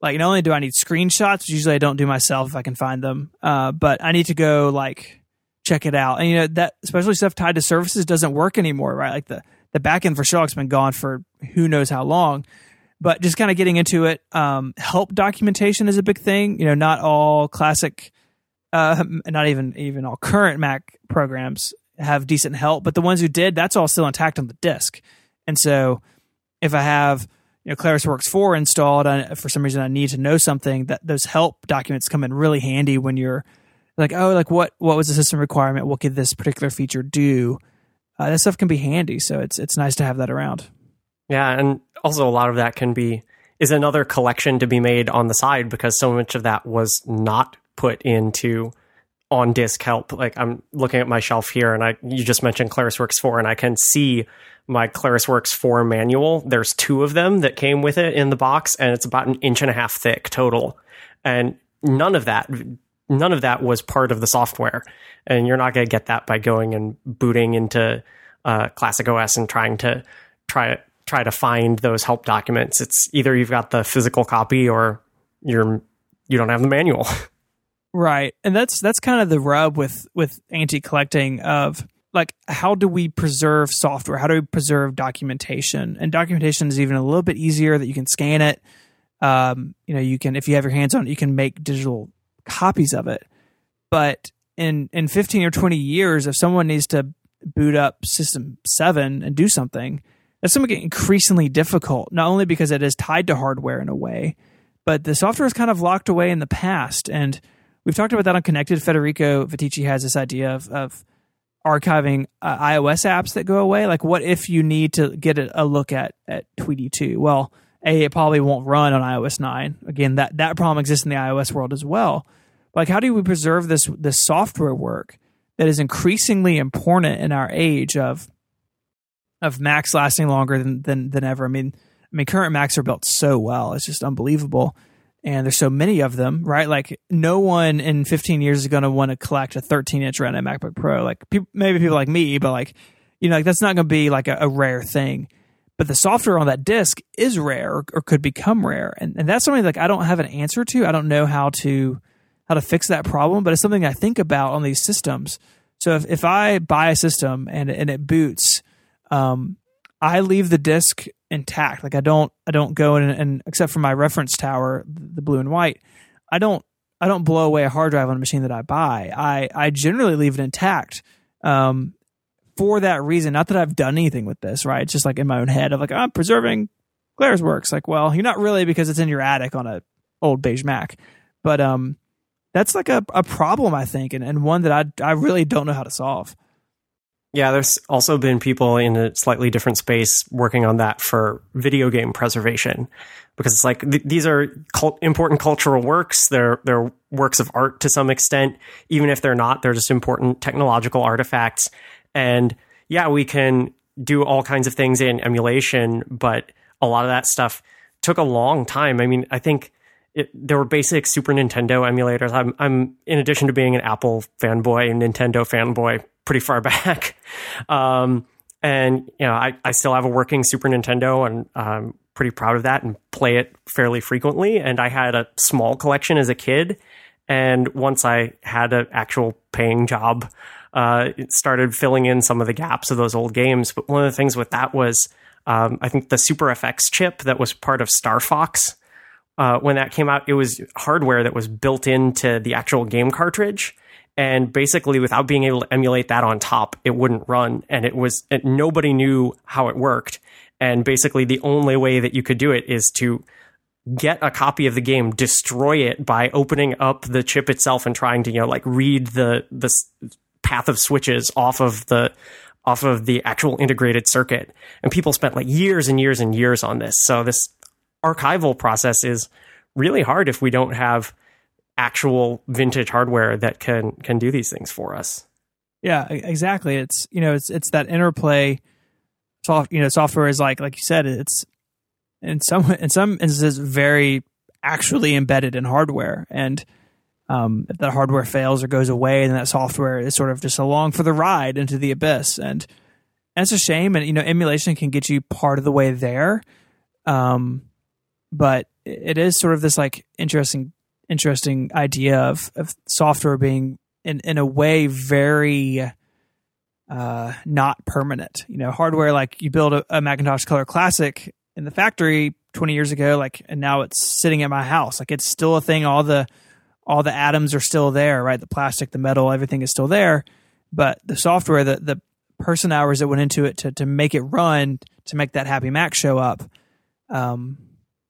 Like, not only do I need screenshots, which usually I don't do myself if I can find them, uh, but I need to go like check it out. And you know that especially stuff tied to services doesn't work anymore, right? Like the the backend for Sherlock's been gone for who knows how long. But just kind of getting into it, um, help documentation is a big thing. You know, not all classic uh, not even even all current Mac programs have decent help, but the ones who did, that's all still intact on the disk. And so, if I have you know ClarisWorks four installed, I, for some reason I need to know something, that those help documents come in really handy when you're like, oh, like what what was the system requirement? What could this particular feature do? Uh, that stuff can be handy, so it's it's nice to have that around. yeah, and also a lot of that can be is another collection to be made on the side because so much of that was not put into on disk help. Like I'm looking at my shelf here, and I you just mentioned ClarisWorks four, and I can see my ClarisWorks four manual. There's two of them that came with it in the box, and it's about an inch and a half thick total, and none of that. None of that was part of the software, and you're not going to get that by going and booting into uh, Classic OS and trying to try try to find those help documents. It's either you've got the physical copy or you're you don't have the manual. Right. And that's that's kind of the rub with with anti-collecting of like how do we preserve software? How do we preserve documentation? And documentation is even a little bit easier that you can scan it. Um, you know, you can if you have your hands on it, you can make digital copies of it. But in in 15 or 20 years if someone needs to boot up system 7 and do something, that's going to get increasingly difficult, not only because it is tied to hardware in a way, but the software is kind of locked away in the past and We've talked about that on Connected. Federico Viticci has this idea of, of archiving uh, iOS apps that go away. Like, what if you need to get a, a look at at Tweetie two? Well, a it probably won't run on iOS nine. Again, that that problem exists in the iOS world as well. Like, how do we preserve this this software work that is increasingly important in our age of of Macs lasting longer than than, than ever? I mean, I mean, current Macs are built so well; it's just unbelievable and there's so many of them, right? Like no one in 15 years is going to want to collect a 13 inch Retina MacBook Pro. Like pe- maybe people like me, but like you know, like that's not going to be like a, a, rare thing. But the software on that disk is rare or, or could become rare, and and that's something like I don't have an answer to. I don't know how to how to fix that problem, but it's something I think about on these systems. So if if I buy a system and and it boots, um, I leave the disk intact. Like I don't I don't go in and, and, except for my reference tower, the blue and white, I don't I don't blow away a hard drive on a machine that I buy. I I generally leave it intact. Um, for that reason, not that I've done anything with this, right? It's just like in my own head of like I'm preserving ClarisWorks. Like, well, you're not really because it's in your attic on a old beige Mac, but um, that's like a, a problem I think, and, and one that I I really don't know how to solve. Yeah, there's also been people in a slightly different space working on that for video game preservation because it's like th- these are cult- important cultural works. They're they're works of art to some extent, even if they're not. They're just important technological artifacts. And yeah, we can do all kinds of things in emulation, but a lot of that stuff took a long time. I mean, I think it, there were basic Super Nintendo emulators. I'm I'm in addition to being an Apple fanboy and Nintendo fanboy pretty far back. Um, and you know, I, I still have a working Super Nintendo, and I'm pretty proud of that and play it fairly frequently. And I had a small collection as a kid. And once I had an actual paying job, uh, it started filling in some of the gaps of those old games. But one of the things with that was, um, I think the Super FX chip that was part of Star Fox. Uh, when that came out, it was hardware that was built into the actual game cartridge and basically without being able to emulate that on top it wouldn't run. And it was nobody knew how it worked. And basically the only way that you could do it is to get a copy of the game destroy it by opening up the chip itself and trying to you know like read the the path of switches off of the off of the actual integrated circuit. And people spent like years and years and years on this. So this archival process is really hard if we don't have actual vintage hardware that can can do these things for us. Yeah, exactly. It's you know it's it's that interplay. Soft you know software is like like you said it's in some in some instances very actually embedded in hardware and um, if that hardware fails or goes away then that software is sort of just along for the ride into the abyss and, it's a shame and you know emulation can get you part of the way there um, but it is sort of this like interesting interesting idea of, of software being in, in a way very uh, not permanent. You know, hardware like you build a, a, Macintosh Color Classic in the factory 20 years ago, like, and now it's sitting at my house. Like, it's still a thing. All the all the atoms are still there, right? The plastic, the metal, everything is still there. But the software, the the person hours that went into it to to make it run, to make that Happy Mac show up, um,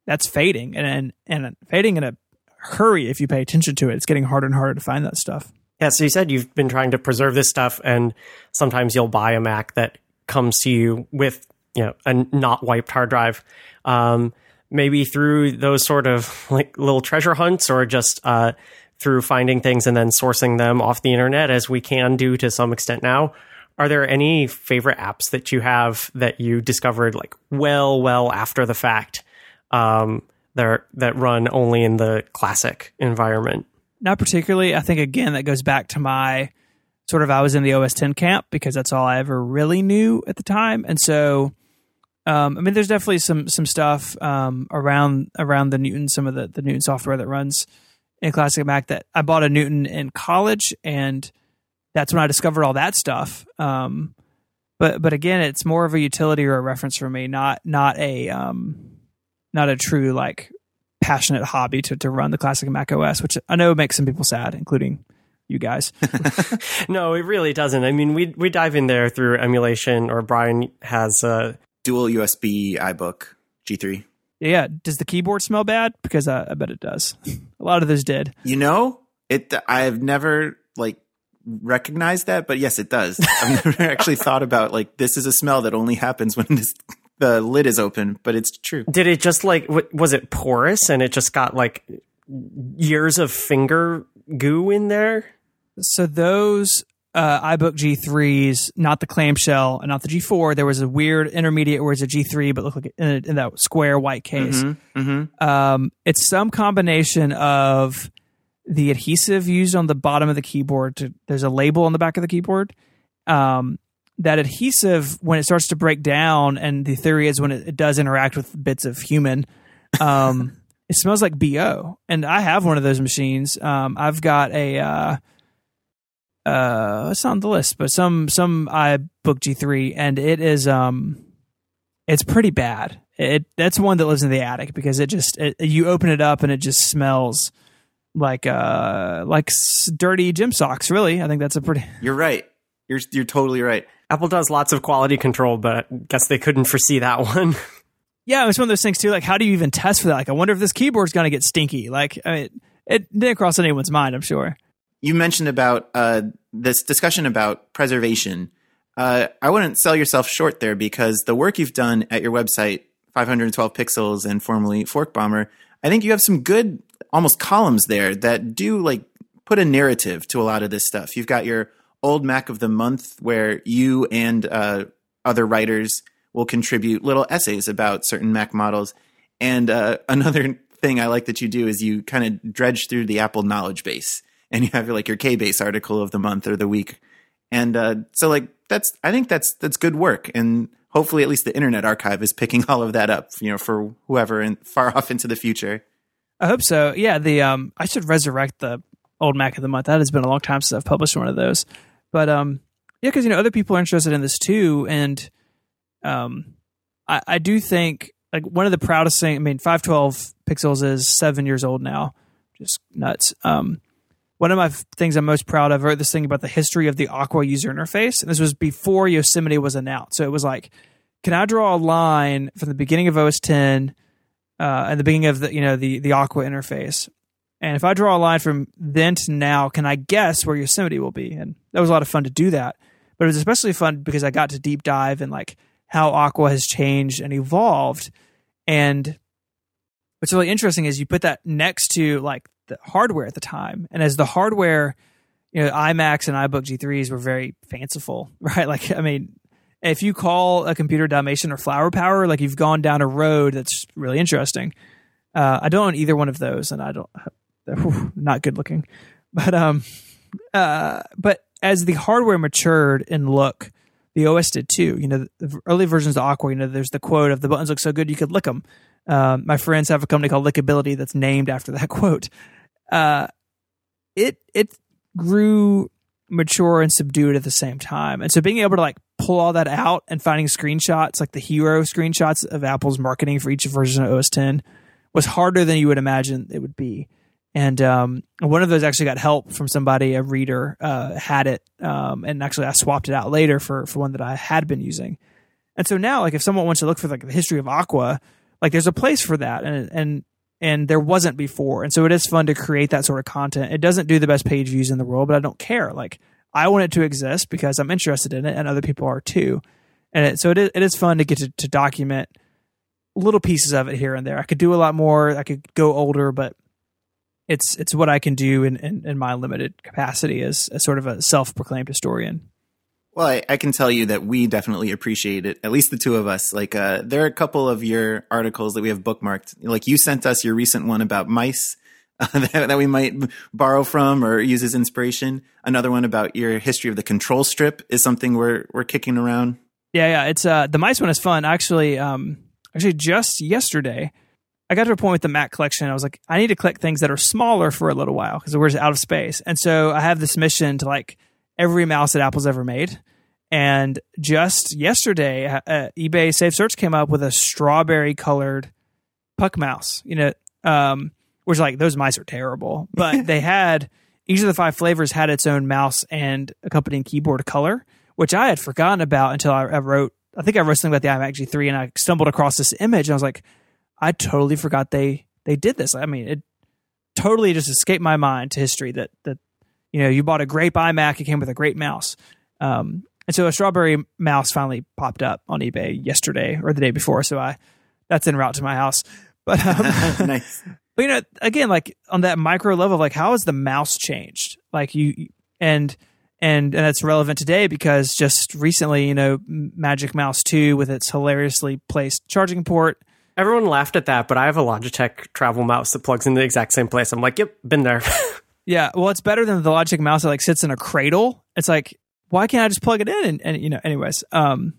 that's fading and and, and fading in a hurry if you pay attention to it. It's getting harder and harder to find that stuff. Yeah, so you said you've been trying to preserve this stuff, and sometimes you'll buy a Mac that comes to you with you know a not wiped hard drive. Um, maybe through those sort of like little treasure hunts, or just uh, through finding things and then sourcing them off the internet, as we can do to some extent now. Are there any favorite apps that you have that you discovered like well, well after the fact? Um, that that run only in the classic environment? Not particularly. I think again that goes back to my sort of I was in the OS 10 camp because that's all I ever really knew at the time, and so um, I mean, there's definitely some some stuff um, around around the Newton, some of the the Newton software that runs in Classic Mac. That I bought a Newton in college, and that's when I discovered all that stuff. Um, but but again, it's more of a utility or a reference for me, not not a um, not a true like passionate hobby to, to run the classic Mac OS, which I know makes some people sad, including you guys. no, it really doesn't. I mean, we we dive in there through emulation, or Brian has a dual USB iBook G3. Yeah, does the keyboard smell bad? Because I, I bet it does. a lot of those did. You know, it. I've never like recognized that, but yes, it does. I've never actually thought about like this is a smell that only happens when this the lid is open, but it's true. Did it just like was it porous and it just got like years of finger goo in there? So those uh, iBook G3s, not the clamshell and not the G4. There was a weird intermediate where it's a G3, but look like in, in that square white case. Mm-hmm, mm-hmm. Um, it's some combination of the adhesive used on the bottom of the keyboard. To, there's a label on the back of the keyboard. Um, that adhesive when it starts to break down, and the theory is when it, it does interact with bits of human, um, it smells like bo. And I have one of those machines. Um, I've got a uh, uh, it's not on the list, but some some iBook G3, and it is um, it's pretty bad. It that's one that lives in the attic because it just it, you open it up and it just smells like uh like dirty gym socks. Really, I think that's a pretty. You're right. You're you're totally right. Apple does lots of quality control, but I guess they couldn't foresee that one. yeah, it's one of those things too. Like, how do you even test for that? Like, I wonder if this keyboard's going to get stinky. Like, I mean, it didn't cross anyone's mind. I'm sure. You mentioned about uh, this discussion about preservation. Uh, I wouldn't sell yourself short there because the work you've done at your website, 512 pixels and formerly Forkbombr, I think you have some good, almost columns there that do like put a narrative to a lot of this stuff. You've got your old Mac of the month where you and uh, other writers will contribute little essays about certain Mac models. And uh, another thing I like that you do is you kind of dredge through the Apple knowledge base, and you have like your K base article of the month or the week. And uh, so, like that's I think that's that's good work, and hopefully at least the Internet Archive is picking all of that up, you know, for whoever and far off into the future. I hope so. Yeah, the um, I should resurrect the old Mac of the month. That has been a long time since I've published one of those. But um, yeah, because you know other people are interested in this too, and um, I, I do think like one of the proudest thing. I mean, five twelve pixels is seven years old now, just nuts. Um, one of my things I'm most proud of, wrote this thing about the history of the Aqua user interface, and this was before Yosemite was announced. So it was like, can I draw a line from the beginning of OS 10 uh, and the beginning of the you know the the Aqua interface, and if I draw a line from then to now, can I guess where Yosemite will be? And that was a lot of fun to do that. But it was especially fun because I got to deep dive in like how Aqua has changed and evolved. And what's really interesting is you put that next to like the hardware at the time. And as the hardware, you know, iMacs and iBook G3s were very fanciful, right? Like, I mean, if you call a computer Dalmatian or Flower Power, like you've gone down a road that's really interesting. Uh, I don't own either one of those, and I don't whew, not good looking. But um, uh, but as the hardware matured in look, the OS did too. You know, the early versions of Aqua, you know, there's the quote of the buttons look so good you could lick them. Um, my friends have a company called Lickability that's named after that quote. Uh, it it grew mature and subdued at the same time, and so being able to like pull all that out and finding screenshots like the hero screenshots of Apple's marketing for each version of OS 10 was harder than you would imagine it would be and um, one of those actually got help from somebody a reader uh, had it um, and actually i swapped it out later for for one that i had been using. And so now like if someone wants to look for like the history of aqua like there's a place for that. And and and there wasn't before. And so it is fun to create that sort of content. It doesn't do the best page views in the world but i don't care. Like i want it to exist because i'm interested in it and other people are too. And it, so it is, it is fun to get to, to document little pieces of it here and there. I could do a lot more. I could go older but it's it's what I can do in, in, in my limited capacity as, as sort of a self proclaimed historian. Well, I, I, can tell you that we definitely appreciate it. At least the two of us. Like, uh, there are a couple of your articles that we have bookmarked. Like, you sent us your recent one about mice uh, that, that, we might borrow from or use as inspiration. Another one about your history of the control strip is something we're we're kicking around. Yeah, yeah. It's uh, the mice one is fun. Actually, um, actually, just yesterday, I got to a point with the Mac collection. I was like, I need to collect things that are smaller for a little while because we're just out of space. And so I have this mission to like every mouse that Apple's ever made. And just yesterday, uh, uh eBay Safe Search came up with a strawberry colored puck mouse. You know, um, which like those mice are terrible, but they had each of the five flavors had its own mouse and accompanying keyboard color, which I had forgotten about until I, I wrote. I think I wrote something about the iMac G3, and I stumbled across this image, and I was like, I totally forgot they they did this. I mean, it totally just escaped my mind to history that that you know you bought a grape iMac, it came with a great mouse. Um, and so a strawberry mouse finally popped up on eBay yesterday or the day before. So I that's en route to my house. But um, nice. But you know, again, like on that micro level, like how has the mouse changed? Like you and and and that's relevant today because just recently, you know, Magic Mouse Two with its hilariously placed charging port Everyone laughed at that, but I have a Logitech travel mouse that plugs in the exact same place. I'm like, yep, been there. yeah, well, it's better than the Logitech mouse that like sits in a cradle. It's like, why can't I just plug it in? And, and you know, anyways, um,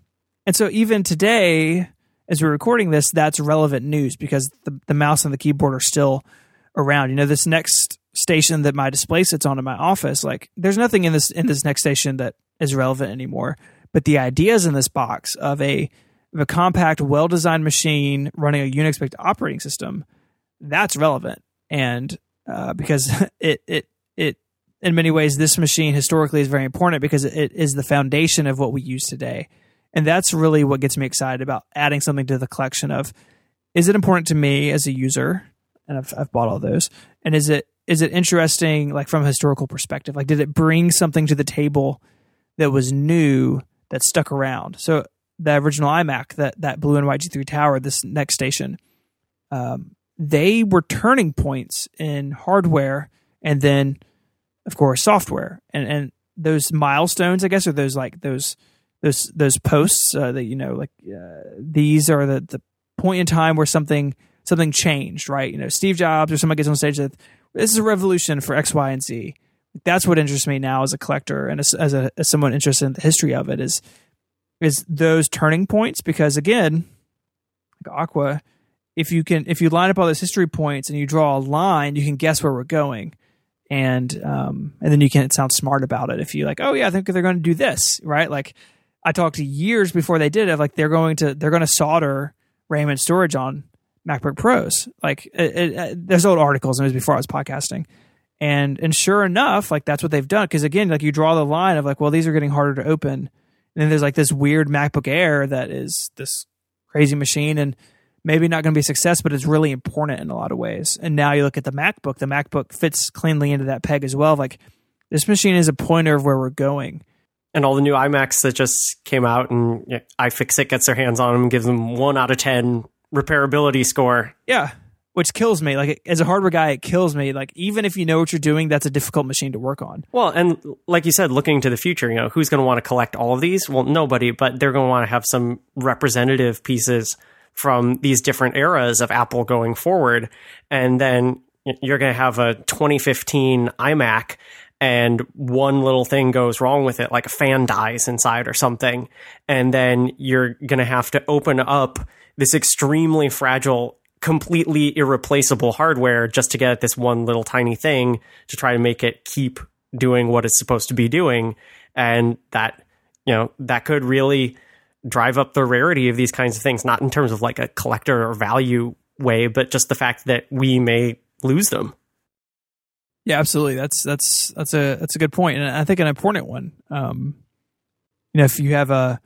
and so even today, as we're recording this, that's relevant news because the the mouse and the keyboard are still around. You know, this next station that my display sits on in my office, like, there's nothing in this in this NeXTstation that is relevant anymore. But the ideas in this box of a of a compact, well designed machine running a Unix based operating system, that's relevant. And uh, because it, it, it, in many ways, this machine historically is very important because it is the foundation of what we use today. And that's really what gets me excited about adding something to the collection of is it important to me as a user? And I've, I've bought all those. And is it is it interesting like from a historical perspective? Like did it bring something to the table that was new that stuck around? So the original iMac, that that blue and white G3 tower, this NeXTstation, um, they were turning points in hardware and then, of course, software. And and those milestones, I guess, are those like those those those posts uh, that you know, like uh, these are the the point in time where something something changed, right? You know, Steve Jobs or somebody gets on stage that this is a revolution for X, Y, and Z. That's what interests me now as a collector and as, as, a, as someone interested in the history of it is is those turning points because again, like Aqua, if you can if you line up all those history points and you draw a line, you can guess where we're going. And um and then you can sound smart about it if you like, oh yeah, I think they're going to do this, right? Like I talked years before they did it, like they're going to they're going to solder RAM and storage on MacBook Pros. Like it, it, there's old articles, and it was before I was podcasting, and and sure enough, like that's what they've done. Because again, like you draw the line of like, well, these are getting harder to open, and then there's like this weird MacBook Air that is this crazy machine, and maybe not going to be a success, but it's really important in a lot of ways. And now you look at the MacBook, the MacBook fits cleanly into that peg as well. Like this machine is a pointer of where we're going. And all the new iMacs that just came out, and iFixit gets their hands on them gives them one out of 10 repairability score. Yeah. Which kills me. Like as a hardware guy, it kills me. Like even if you know what you're doing, that's a difficult machine to work on. Well, and like you said, looking to the future, you know, who's going to want to collect all of these? Well, nobody, but they're going to want to have some representative pieces from these different eras of Apple going forward. And then you're going to have a 2015 iMac and one little thing goes wrong with it, like a fan dies inside or something. And then you're going to have to open up this extremely fragile, completely irreplaceable hardware just to get at this one little tiny thing to try to make it keep doing what it's supposed to be doing. And that, you know, that could really drive up the rarity of these kinds of things, not in terms of like a collector or value way, but just the fact that we may lose them. Yeah, absolutely. That's that's that's a that's a good point, and I think an important one. Um, you know, if you have a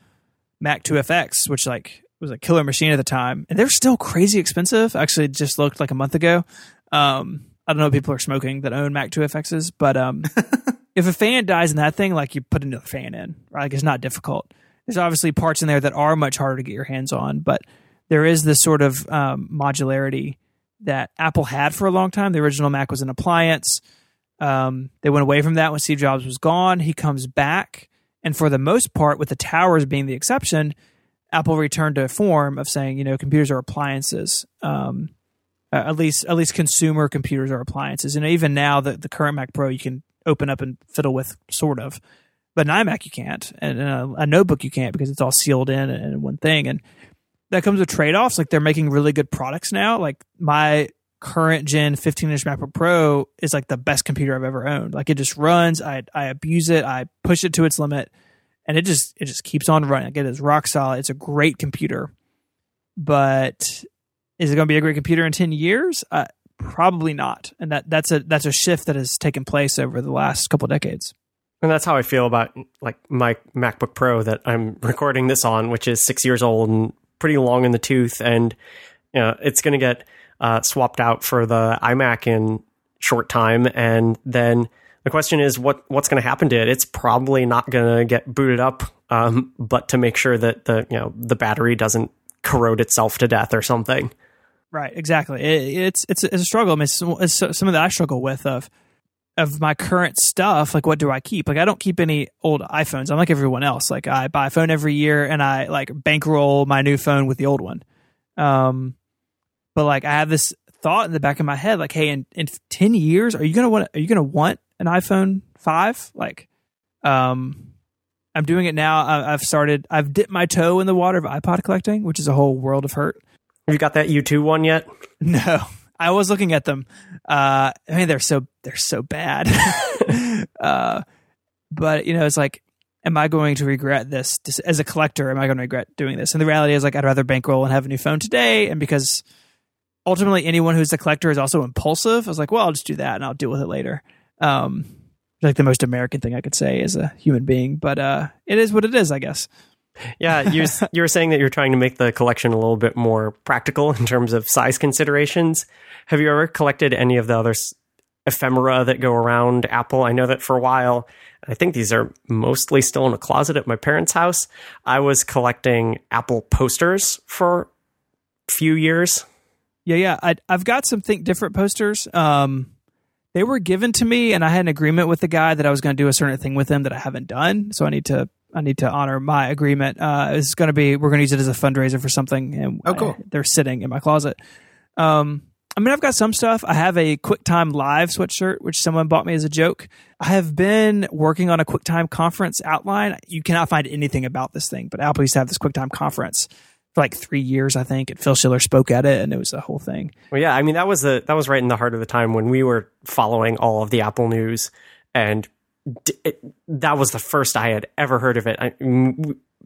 Mac 2FX, which like was a killer machine at the time, and they're still crazy expensive. Actually, just looked like a month ago. Um, I don't know if people are smoking that own Mac 2FXs, but um, if a fan dies in that thing, like you put another fan in, right? Like it's not difficult. There's obviously parts in there that are much harder to get your hands on, but there is this sort of um, modularity that Apple had for a long time. The original Mac was an appliance. Um, they went away from that when Steve Jobs was gone. He comes back, and for the most part, with the towers being the exception, Apple returned to a form of saying, you know, computers are appliances. Um, at least, at least consumer computers are appliances. And even now, the the current Mac Pro you can open up and fiddle with, sort of, but an iMac you can't, and a, a notebook you can't because it's all sealed in and one thing. And that comes with trade offs. Like they're making really good products now. Like my current gen 15 inch MacBook Pro is like the best computer I've ever owned. Like it just runs. I I abuse it. I push it to its limit, and it just it just keeps on running. Like it is rock solid. It's a great computer. But is it going to be a great computer in 10 years? Uh, probably not. And that that's a that's a shift that has taken place over the last couple decades. And that's how I feel about like my MacBook Pro that I'm recording this on, which is six years old and pretty long in the tooth, and you know, it's going to get uh, swapped out for the iMac in short time, and then the question is what what's going to happen to it? It's probably not going to get booted up, um, but to make sure that the you know the battery doesn't corrode itself to death or something. Right, exactly. It, it's it's it's a struggle. I mean, it's, it's something that I struggle with of of my current stuff, like what do I keep? Like I don't keep any old iPhones. I'm like everyone else. Like I buy a phone every year and I like bankroll my new phone with the old one. Um but like I have this thought in the back of my head, like, hey, in, in ten years, are you gonna want are you gonna want an iPhone five? Like um I'm doing it now. I, I've started I've dipped my toe in the water of iPod collecting, which is a whole world of hurt. Have you got that U2 one yet? No. I was looking at them. Uh, I mean, they're so they're so bad. uh, but you know, it's like, am I going to regret this as a collector? Am I going to regret doing this? And the reality is, like, I'd rather bankroll and have a new phone today. And because ultimately, anyone who's a collector is also impulsive. I was like, well, I'll just do that and I'll deal with it later. Um, like the most American thing I could say as a human being, but uh, it is what it is, I guess. Yeah, you you were saying that you're trying to make the collection a little bit more practical in terms of size considerations. Have you ever collected any of the other ephemera that go around Apple? I know that for a while, I think these are mostly still in a closet at my parents' house. I was collecting Apple posters for a few years. Yeah, yeah. I, have got some Think Different posters. Um, they were given to me, and I had an agreement with the guy that I was going to do a certain thing with them that I haven't done. So I need to I need to honor my agreement. Uh, it's going to be we're going to use it as a fundraiser for something, and oh, cool. I, they're sitting in my closet. Um, I mean, I've got some stuff. I have a QuickTime Live sweatshirt, which someone bought me as a joke. I have been working on a QuickTime conference outline. You cannot find anything about this thing, but Apple used to have this QuickTime conference for like three years, I think. And Phil Schiller spoke at it, and it was a whole thing. Well, yeah, I mean that was a that was right in the heart of the time when we were following all of the Apple news, and d- it, that was the first I had ever heard of it.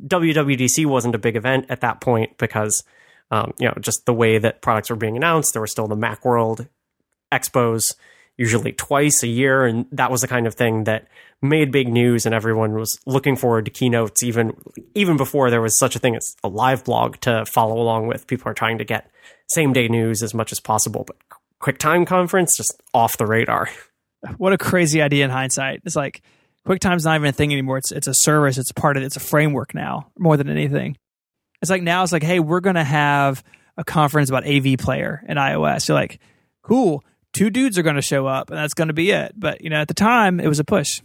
WWDC wasn't a big event at that point because um, you know just the way that products were being announced. There were still the MacWorld expos, usually twice a year, and that was the kind of thing that made big news, and everyone was looking forward to keynotes even even before there was such a thing as a live blog to follow along with. People are trying to get same day news as much as possible, but QuickTime conference just off the radar. What a crazy idea in hindsight. It's like QuickTime's not even a thing anymore. It's it's a service. It's part of it. It's a framework now more than anything. It's like now it's like, hey, we're gonna have a conference about AV Player and iOS. You're like, cool. Two dudes are going to show up, and that's going to be it. But you know, at the time, it was a push.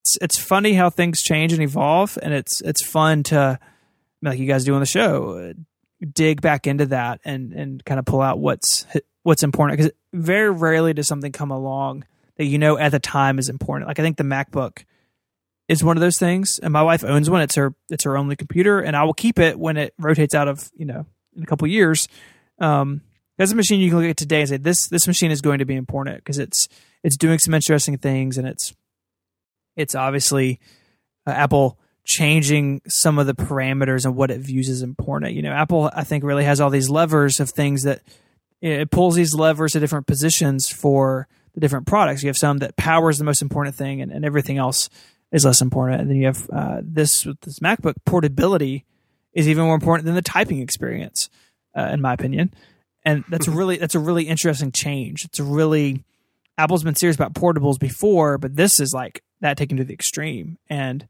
It's it's funny how things change and evolve, and it's it's fun to like you guys do on the show, dig back into that and and kind of pull out what's what's important because very rarely does something come along that you know at the time is important. Like I think the MacBook is one of those things, and my wife owns one. It's her it's her only computer, and I will keep it when it rotates out of you know in a couple years. Um, that's a machine you can look at today and say this this machine is going to be important because it's it's doing some interesting things and it's it's obviously uh, Apple changing some of the parameters and what it views as important. You know, Apple I think really has all these levers of things that it pulls these levers to different positions for the different products. You have some that powers the most important thing and, and everything else is less important. And then you have uh, this this MacBook portability is even more important than the typing experience, uh, in my opinion and that's a really that's a really interesting change. It's a really Apple's been serious about portables before, but this is like that taken to the extreme. And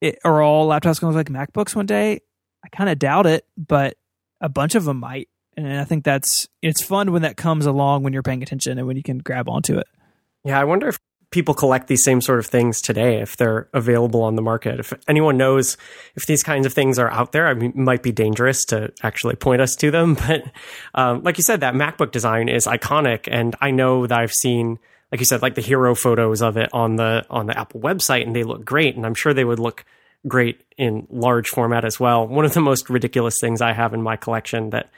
it, are all laptops going to look like MacBooks one day? I kind of doubt it, but a bunch of them might. And I think that's it's fun when that comes along when you're paying attention and when you can grab onto it. Yeah, I wonder if people collect these same sort of things today if they're available on the market. If anyone knows if these kinds of things are out there, I mean, it might be dangerous to actually point us to them. But um, like you said, that MacBook design is iconic, and I know that I've seen, like you said, like the hero photos of it on the on the Apple website, and they look great. And I'm sure they would look great in large format as well. One of the most ridiculous things I have in my collection that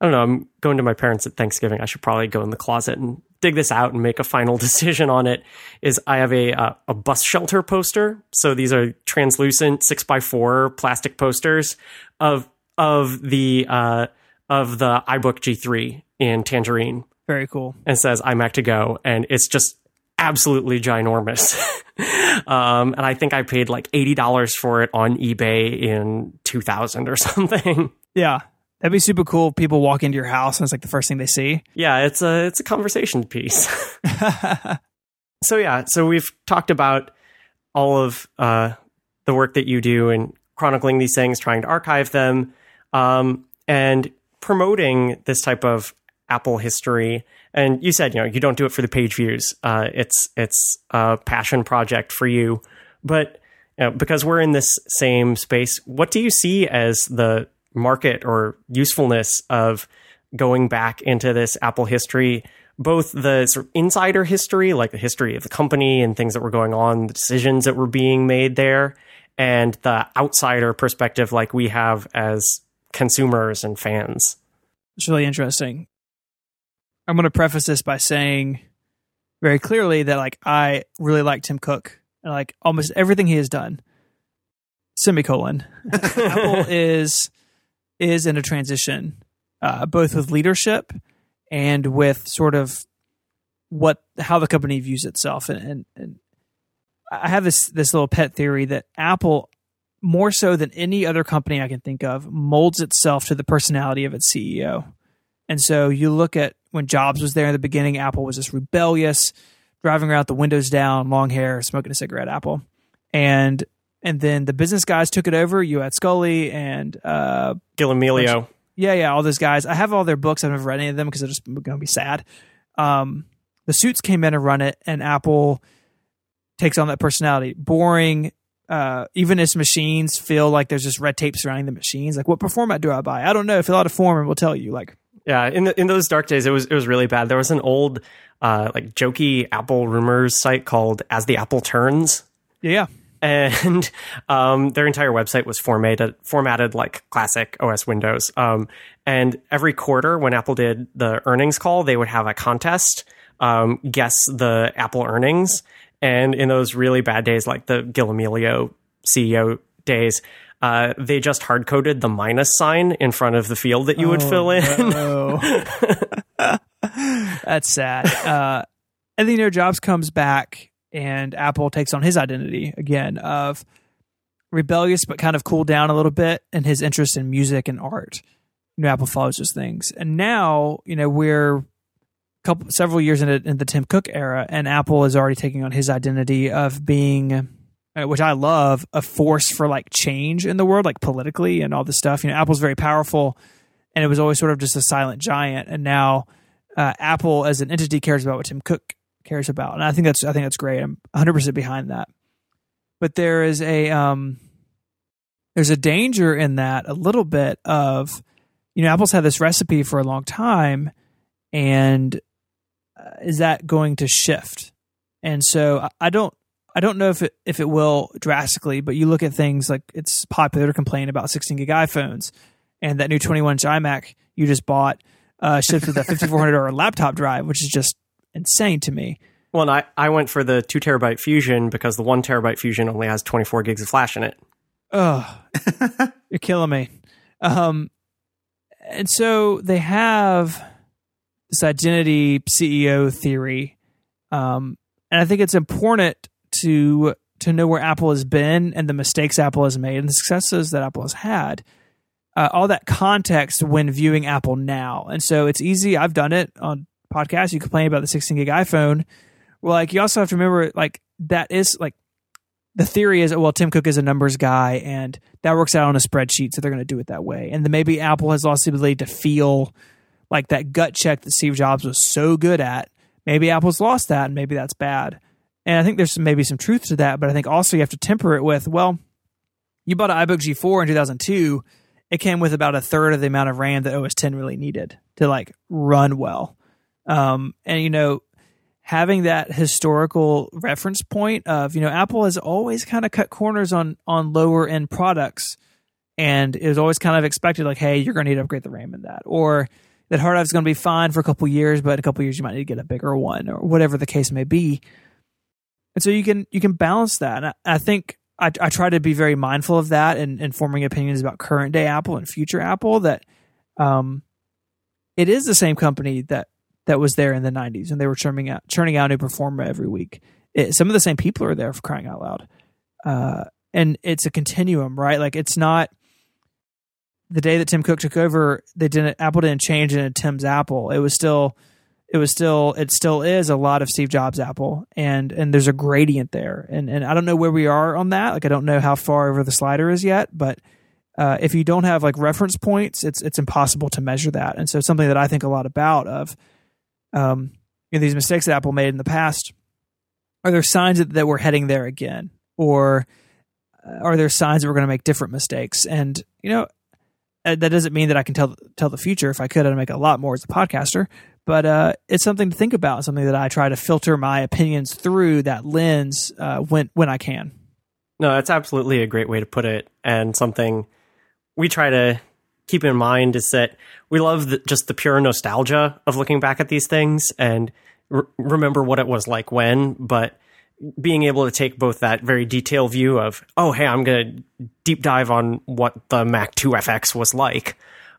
I don't know, I'm going to my parents at Thanksgiving. I should probably go in the closet and dig this out and make a final decision on it. Is I have a uh, a bus shelter poster. So these are translucent six by four plastic posters of of the uh, of the iBook G3 in Tangerine. Very cool. And says iMac to go, and it's just absolutely ginormous. um, and I think I paid like eighty dollars for it on eBay in two thousand or something. Yeah, That'd be super cool. People walk into your house and it's like the first thing they see. Yeah, it's a it's a conversation piece. so yeah, so we've talked about all of uh, the work that you do in chronicling these things, trying to archive them, um, and promoting this type of Apple history. And you said, you know, you don't do it for the page views. Uh, it's it's a passion project for you, but you know, because we're in this same space, what do you see as the market or usefulness of going back into this Apple history, both the sort of insider history, like the history of the company and things that were going on, the decisions that were being made there, and the outsider perspective, like we have as consumers and fans. It's really interesting. I'm going to preface this by saying very clearly that like I really like Tim Cook and like almost everything he has done. Semicolon. Apple is is in a transition, uh, both with leadership and with sort of what how the company views itself. And, and, and I have this this little pet theory that Apple, more so than any other company I can think of, molds itself to the personality of its CEO. And so you look at when Jobs was there in the beginning, Apple was this rebellious, driving around the windows down, long hair, smoking a cigarette. Apple, and and then the business guys took it over. You had Sculley and uh, Gil Amelio. Yeah, yeah, all those guys. I have all their books. I've never read any of them because they're just going to be sad. Um, the suits came in and run it, and Apple takes on that personality. Boring. Uh, even as machines feel like there's just red tape surrounding the machines. Like, what format do I buy? I don't know. Fill out a form and we'll tell you. Like, Yeah, in the, in those dark days, it was it was really bad. There was an old uh, like jokey Apple rumors site called As the Apple Turns, Yeah. And um, their entire website was formatted formatted like classic OS Windows. Um, and every quarter, when Apple did the earnings call, they would have a contest um, guess the Apple earnings. And in those really bad days, like the Gil Amelio CEO days, uh, they just hard coded the minus sign in front of the field that you would fill in. Oh. That's sad. Uh, and then, you know, Jobs comes back and Apple takes on his identity again of rebellious but kind of cooled down a little bit in his interest in music and art. You know, Apple follows those things. And now, you know, we're couple several years in the Tim Cook era, and Apple is already taking on his identity of being uh, which I love, a force for like change in the world, like politically and all this stuff. You know, Apple's very powerful, and it was always sort of just a silent giant. And now, uh, Apple as an entity cares about what Tim Cook cares about, and I think that's I think that's great. I'm 100 percent behind that. But there is a um, there's a danger in that a little bit of, you know, Apple's had this recipe for a long time, and uh, is that going to shift? And so I- I don't I don't know if it if it will drastically, but you look at things like it's popular to complain about 16 gig iPhones, and that new 21 inch iMac you just bought uh, shipped with a 5400 dollar laptop drive, which is just insane to me. Well, and I, I went for the two terabyte Fusion because the one terabyte Fusion only has 24 gigs of flash in it. Ugh, you're killing me. Um, and so they have this identity CEO theory, um, and I think it's important to to know where Apple has been and the mistakes Apple has made and the successes that Apple has had. Uh, all that context when viewing Apple now, and so it's easy. I've done it on podcasts. You complain about the 16 gig iPhone. Well, like you also have to remember, like that is like the theory is well tim cook is a numbers guy and that works out on a spreadsheet so they're going to do it that way and then maybe apple has lost the ability to feel like that gut check that steve jobs was so good at maybe apple's lost that and maybe that's bad and i think there's some, maybe some truth to that but i think also you have to temper it with well you bought an ibook g4 in 2002 it came with about a third of the amount of ram that os 10 really needed to like run well um, and you know having that historical reference point of you know Apple has always kind of cut corners on on lower end products, and it was always kind of expected like, hey, you're going to need to upgrade the RAM in that, or that hard drive is going to be fine for a couple years, but in a couple years you might need to get a bigger one, or whatever the case may be. And so you can you can balance that. And I, I think I, I try to be very mindful of that and, and forming opinions about current day Apple and future Apple. That um, it is the same company that that was there in the 90s and they were churning out churning out a new Performa every week. It, some of the same people are there for crying out loud. Uh, and it's a continuum right? Like it's not the day that tim cook took over they didn't apple didn't change into tim's apple. It was still it was still it still is a lot of steve jobs apple and and there's a gradient there. And and i don't know where we are on that. Like i don't know how far over the slider is yet but uh, if you don't have like reference points it's it's impossible to measure that. And so something that i think a lot about of um, you know, these mistakes that Apple made in the past, are there signs that, that we're heading there again? Or uh, are there signs that we're going to make different mistakes? And, you know, uh, that doesn't mean that I can tell tell the future. If I could, I'd make a lot more as a podcaster. But uh, it's something to think about. Something that I try to filter my opinions through that lens uh, when when I can. No, that's absolutely a great way to put it, and something we try to keep in mind is that we love the, just the pure nostalgia of looking back at these things and re- remember what it was like when, but being able to take both that very detailed view of, oh, hey, I'm going to deep dive on what the Mac IIfx was like,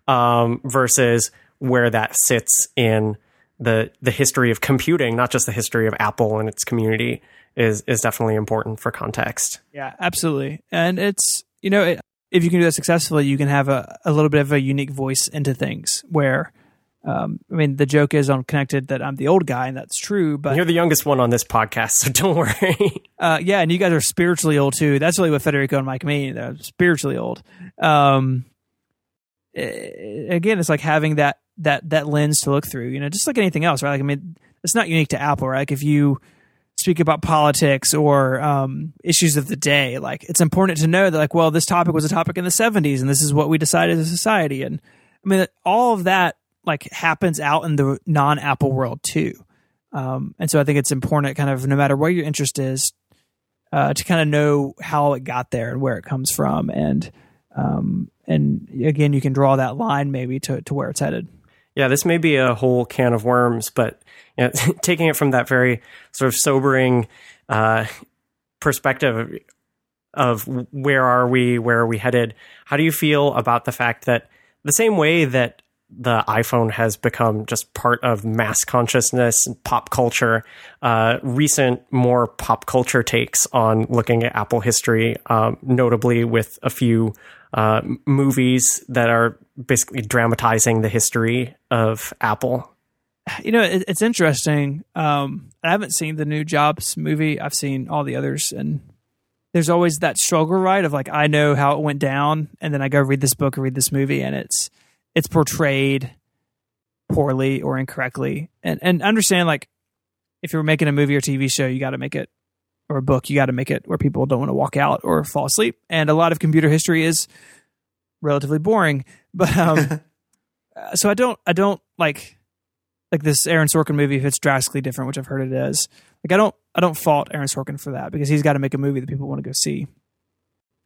um, versus where that sits in the the history of computing, not just the history of Apple and its community, is is definitely important for context. Yeah, absolutely. And it's you know, it, if you can do that successfully, you can have a, a little bit of a unique voice into things where um, I mean, the joke is on Connected that I'm the old guy, and that's true. But you're the youngest one on this podcast, so don't worry. uh, yeah, and you guys are spiritually old too. That's really what Federico and Mike mean. They're spiritually old. Um, again, it's like having that that that lens to look through. You know, just like anything else, right? Like, I mean, it's not unique to Apple, right? Like, if you speak about politics or um, issues of the day, like it's important to know that, like, well, this topic was a topic in the '70s, and this is what we decided as a society, and I mean, all of that like happens out in the non Apple world too. Um, and so I think it's important, kind of, no matter what your interest is, uh, to kind of know how it got there and where it comes from, and um, and again, you can draw that line maybe to to where it's headed. Yeah, this may be a whole can of worms, but you know, taking it from that very sort of sobering uh, perspective of where are we, where are we headed? How do you feel about the fact that the same way that the iPhone has become just part of mass consciousness and pop culture. Uh, recent, more pop culture takes on looking at Apple history, um, notably with a few uh, movies that are basically dramatizing the history of Apple. You know, it, it's interesting. Um, I haven't seen the new Jobs movie. I've seen all the others, and there's always that struggle, right? Of like, I know how it went down, and then I go read this book or read this movie, and it's it's portrayed poorly or incorrectly. And and understand like if you're making a movie or TV show, you got to make it or a book, you got to make it where people don't want to walk out or fall asleep. And a lot of computer history is relatively boring. But um, so I don't I don't like like this Aaron Sorkin movie if it's drastically different, which I've heard it is. Like I don't I don't fault Aaron Sorkin for that because he's got to make a movie that people want to go see.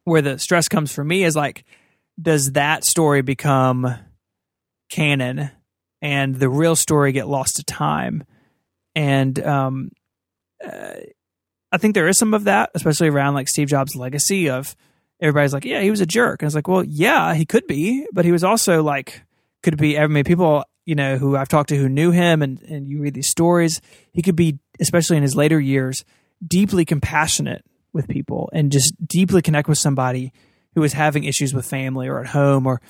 Where the stress comes for me is like, does that story become canon and the real story get lost to time? And um, uh, I think there is some of that, especially around like Steve Jobs' legacy of everybody's like, yeah, he was a jerk. And it's like, well, yeah, he could be, but he was also like, could be. I mean, people you know who I've talked to who knew him, and and you read these stories, he could be, especially in his later years, deeply compassionate with people and just deeply connect with somebody who is having issues with family or at home or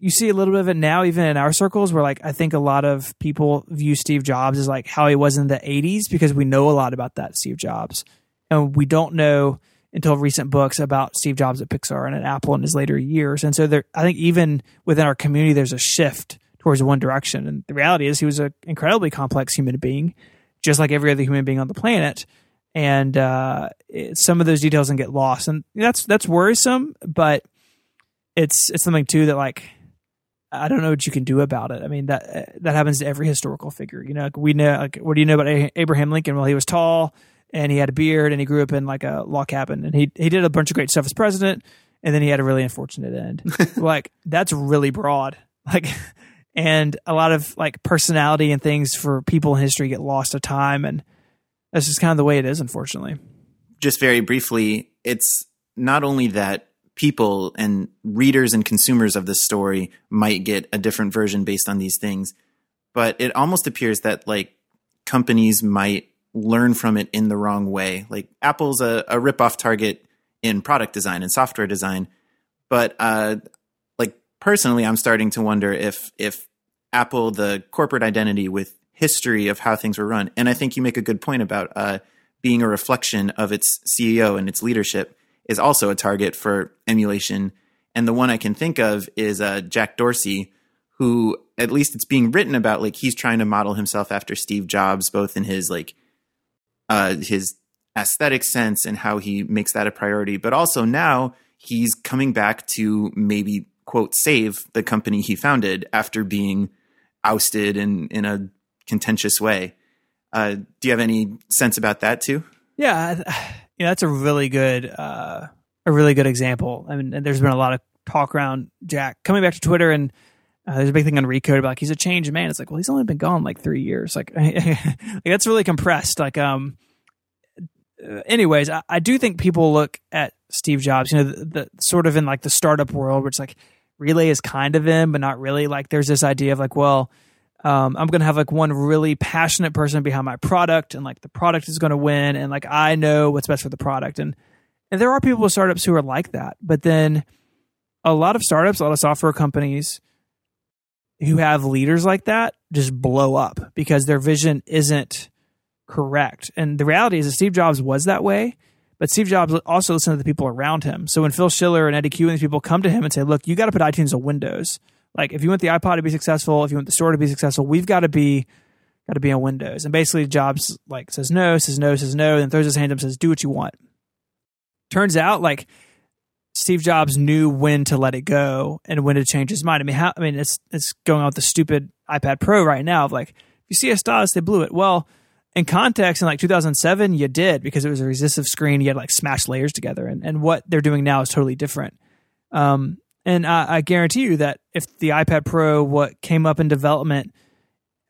you see a little bit of it now even in our circles where like i think a lot of people view steve jobs as like how he was in the 80s because we know a lot about that steve jobs. And we don't know until recent books about steve jobs at pixar and at apple in his later years. And so there i think even within our community there's a shift towards one direction. And the reality is he was an incredibly complex human being just like every other human being on the planet. And uh, it, some of those details can get lost. And that's that's worrisome but it's it's something too that like I don't know what you can do about it. I mean that that happens to every historical figure. You know, like we know. Like, what do you know about Abraham Lincoln? Well, he was tall and he had a beard and he grew up in like a log cabin and he he did a bunch of great stuff as president and then he had a really unfortunate end. like that's really broad. Like and a lot of like personality and things for people in history get lost to time and that's just kind of the way it is unfortunately. Just very briefly, it's not only that people and readers and consumers of this story might get a different version based on these things. But it almost appears that like companies might learn from it in the wrong way. Like Apple's a, a rip-off target in product design and software design. But uh, like personally, I'm starting to wonder if if Apple, the corporate identity with history of how things were run, and I think you make a good point about uh, being a reflection of its CEO and its leadership is also a target for emulation. And the one I can think of is uh, Jack Dorsey, who at least it's being written about like he's trying to model himself after Steve Jobs, both in his like uh, his aesthetic sense and how he makes that a priority, but also now he's coming back to maybe quote save the company he founded after being ousted in in a contentious way. Uh, do you have any sense about that too? Yeah, you know, that's a really good, uh, a really good example. I mean, there's been a lot of talk around Jack coming back to Twitter, and uh, there's a big thing on Recode about like he's a changed man. It's like, well, he's only been gone like three years. Like, like that's really compressed. Like, um, uh, anyways, I, I, do think people look at Steve Jobs, you know, the, the, sort of in like the startup world, where it's like Relay is kind of in, but not really. Like, there's this idea of like, well, um, I'm going to have like one really passionate person behind my product and like the product is going to win. And like, I know what's best for the product. And, and there are people with startups who are like that. But then a lot of startups, a lot of software companies who have leaders like that just blow up because their vision isn't correct. And the reality is that Steve Jobs was that way. But Steve Jobs also listened to the people around him. So when Phil Schiller and Eddy Cue and these people come to him and say, look, you got to put iTunes on Windows like if you want the iPod to be successful, if you want the store to be successful, we've got to be got to be on Windows. And basically, Jobs like says no, says no, says no, and throws his hand up, and says do what you want. Turns out, like Steve Jobs knew when to let it go and when to change his mind. I mean, how, I mean, it's it's going on with the stupid iPad Pro right now. Of like, if you see a stylus, they blew it. Well, in context, in like 2007, you did because it was a resistive screen. You had like smashed layers together, and and what they're doing now is totally different. Um, and I, I guarantee you that if the iPad Pro, what came up in development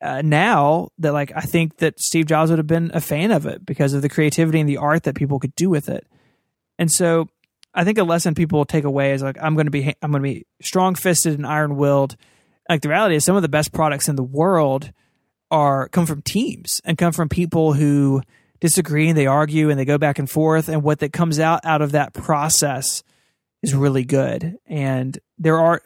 uh, now, that like I think that Steve Jobs would have been a fan of it because of the creativity and the art that people could do with it. And so I think a lesson people will take away is like I'm going to be I'm going to be strong fisted and iron willed. Like the reality is, some of the best products in the world are come from teams and come from people who disagree and they argue and they go back and forth, and what that comes out out of that process is really good. And there are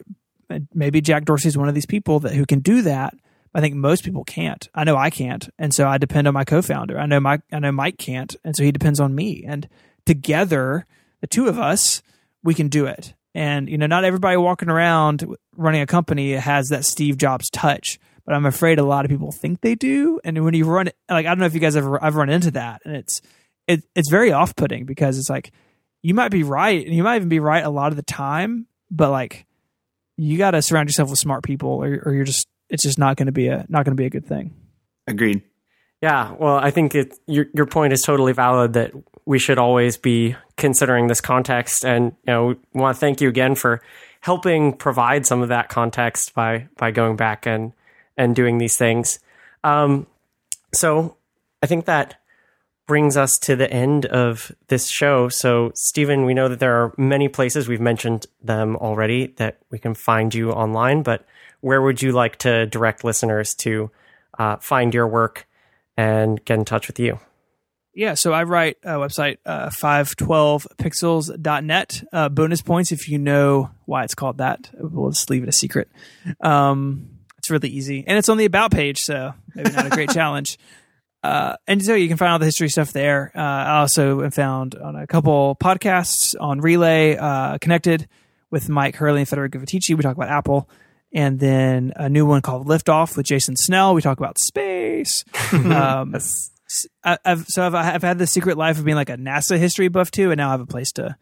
uh, maybe Jack Dorsey is one of these people that who can do that. I think most people can't. I know I can't, and so I depend on my co-founder. I know Mike. I know Mike can't, and so he depends on me. And together, the two of us, we can do it. And you know, not everybody walking around running a company has that Steve Jobs touch, but I'm afraid a lot of people think they do. And when you run, like I don't know if you guys ever I've run into that, and it's it, it's very off-putting because it's like you might be right and you might even be right a lot of the time but like you got to surround yourself with smart people or, or you're just it's just not going to be a not going to be a good thing Agreed. Yeah, well, I think it, your your point is totally valid that we should always be considering this context, and you know, we want to thank you again for helping provide some of that context by by going back and and doing these things. Um, so I think that brings us to the end of this show. So, Stephen, we know that there are many places we've mentioned them already that we can find you online, but where would you like to direct listeners to uh, find your work and get in touch with you? Yeah, so I write a website, uh, 512pixels.net. Uh, bonus points if you know why it's called that. We'll just leave it a secret. Um, it's really easy. And it's on the About page, so maybe not a great challenge. Uh, and so you can find all the history stuff there. Uh, I also am found on a couple podcasts on Relay, uh, connected with Mike Hurley and Federico Viticci. We talk about Apple. And then a new one called Liftoff with Jason Snell. We talk about space. Um, I, have so I've, I've had the secret life of being like a NASA history buff too, and now I have a place to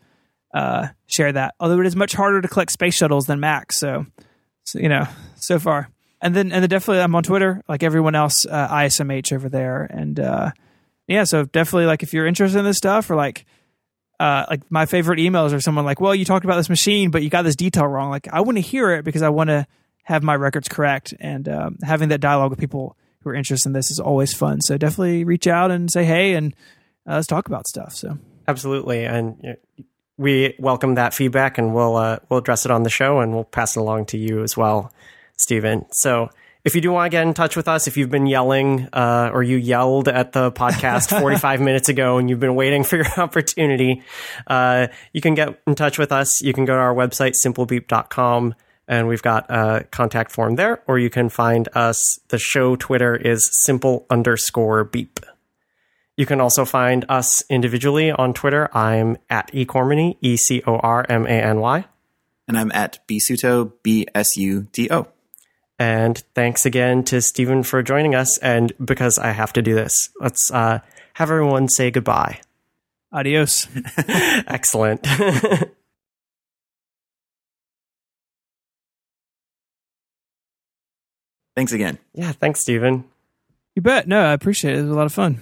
uh, share that. Although it is much harder to collect space shuttles than Mac, so, so you know, so far. And then and then definitely I'm on Twitter like everyone else, uh, ISMH over there, and uh, yeah, so definitely like if you're interested in this stuff or like. Uh, like my favorite emails are someone like, well, you talked about this machine, but you got this detail wrong. Like, I want to hear it because I want to have my records correct, and um, having that dialogue with people who are interested in this is always fun. So definitely reach out and say hey, and uh, let's talk about stuff. So absolutely, and we welcome that feedback, and we'll uh, we'll address it on the show, and we'll pass it along to you as well, Stephen. So. If you do want to get in touch with us, if you've been yelling uh, or you yelled at the podcast 45 minutes ago and you've been waiting for your opportunity, uh, you can get in touch with us. You can go to our website, simplebeep.com and we've got a contact form there, or you can find us. The show Twitter is simple underscore beep. You can also find us individually on Twitter. I'm at ecormany, E C O R M A N Y. And I'm at bsuto, B S U T O. And thanks again to Stephen for joining us. And because I have to do this, let's uh, have everyone say goodbye. Adios. Excellent. Thanks again. Yeah, thanks, Stephen. You bet. No, I appreciate it. It was a lot of fun.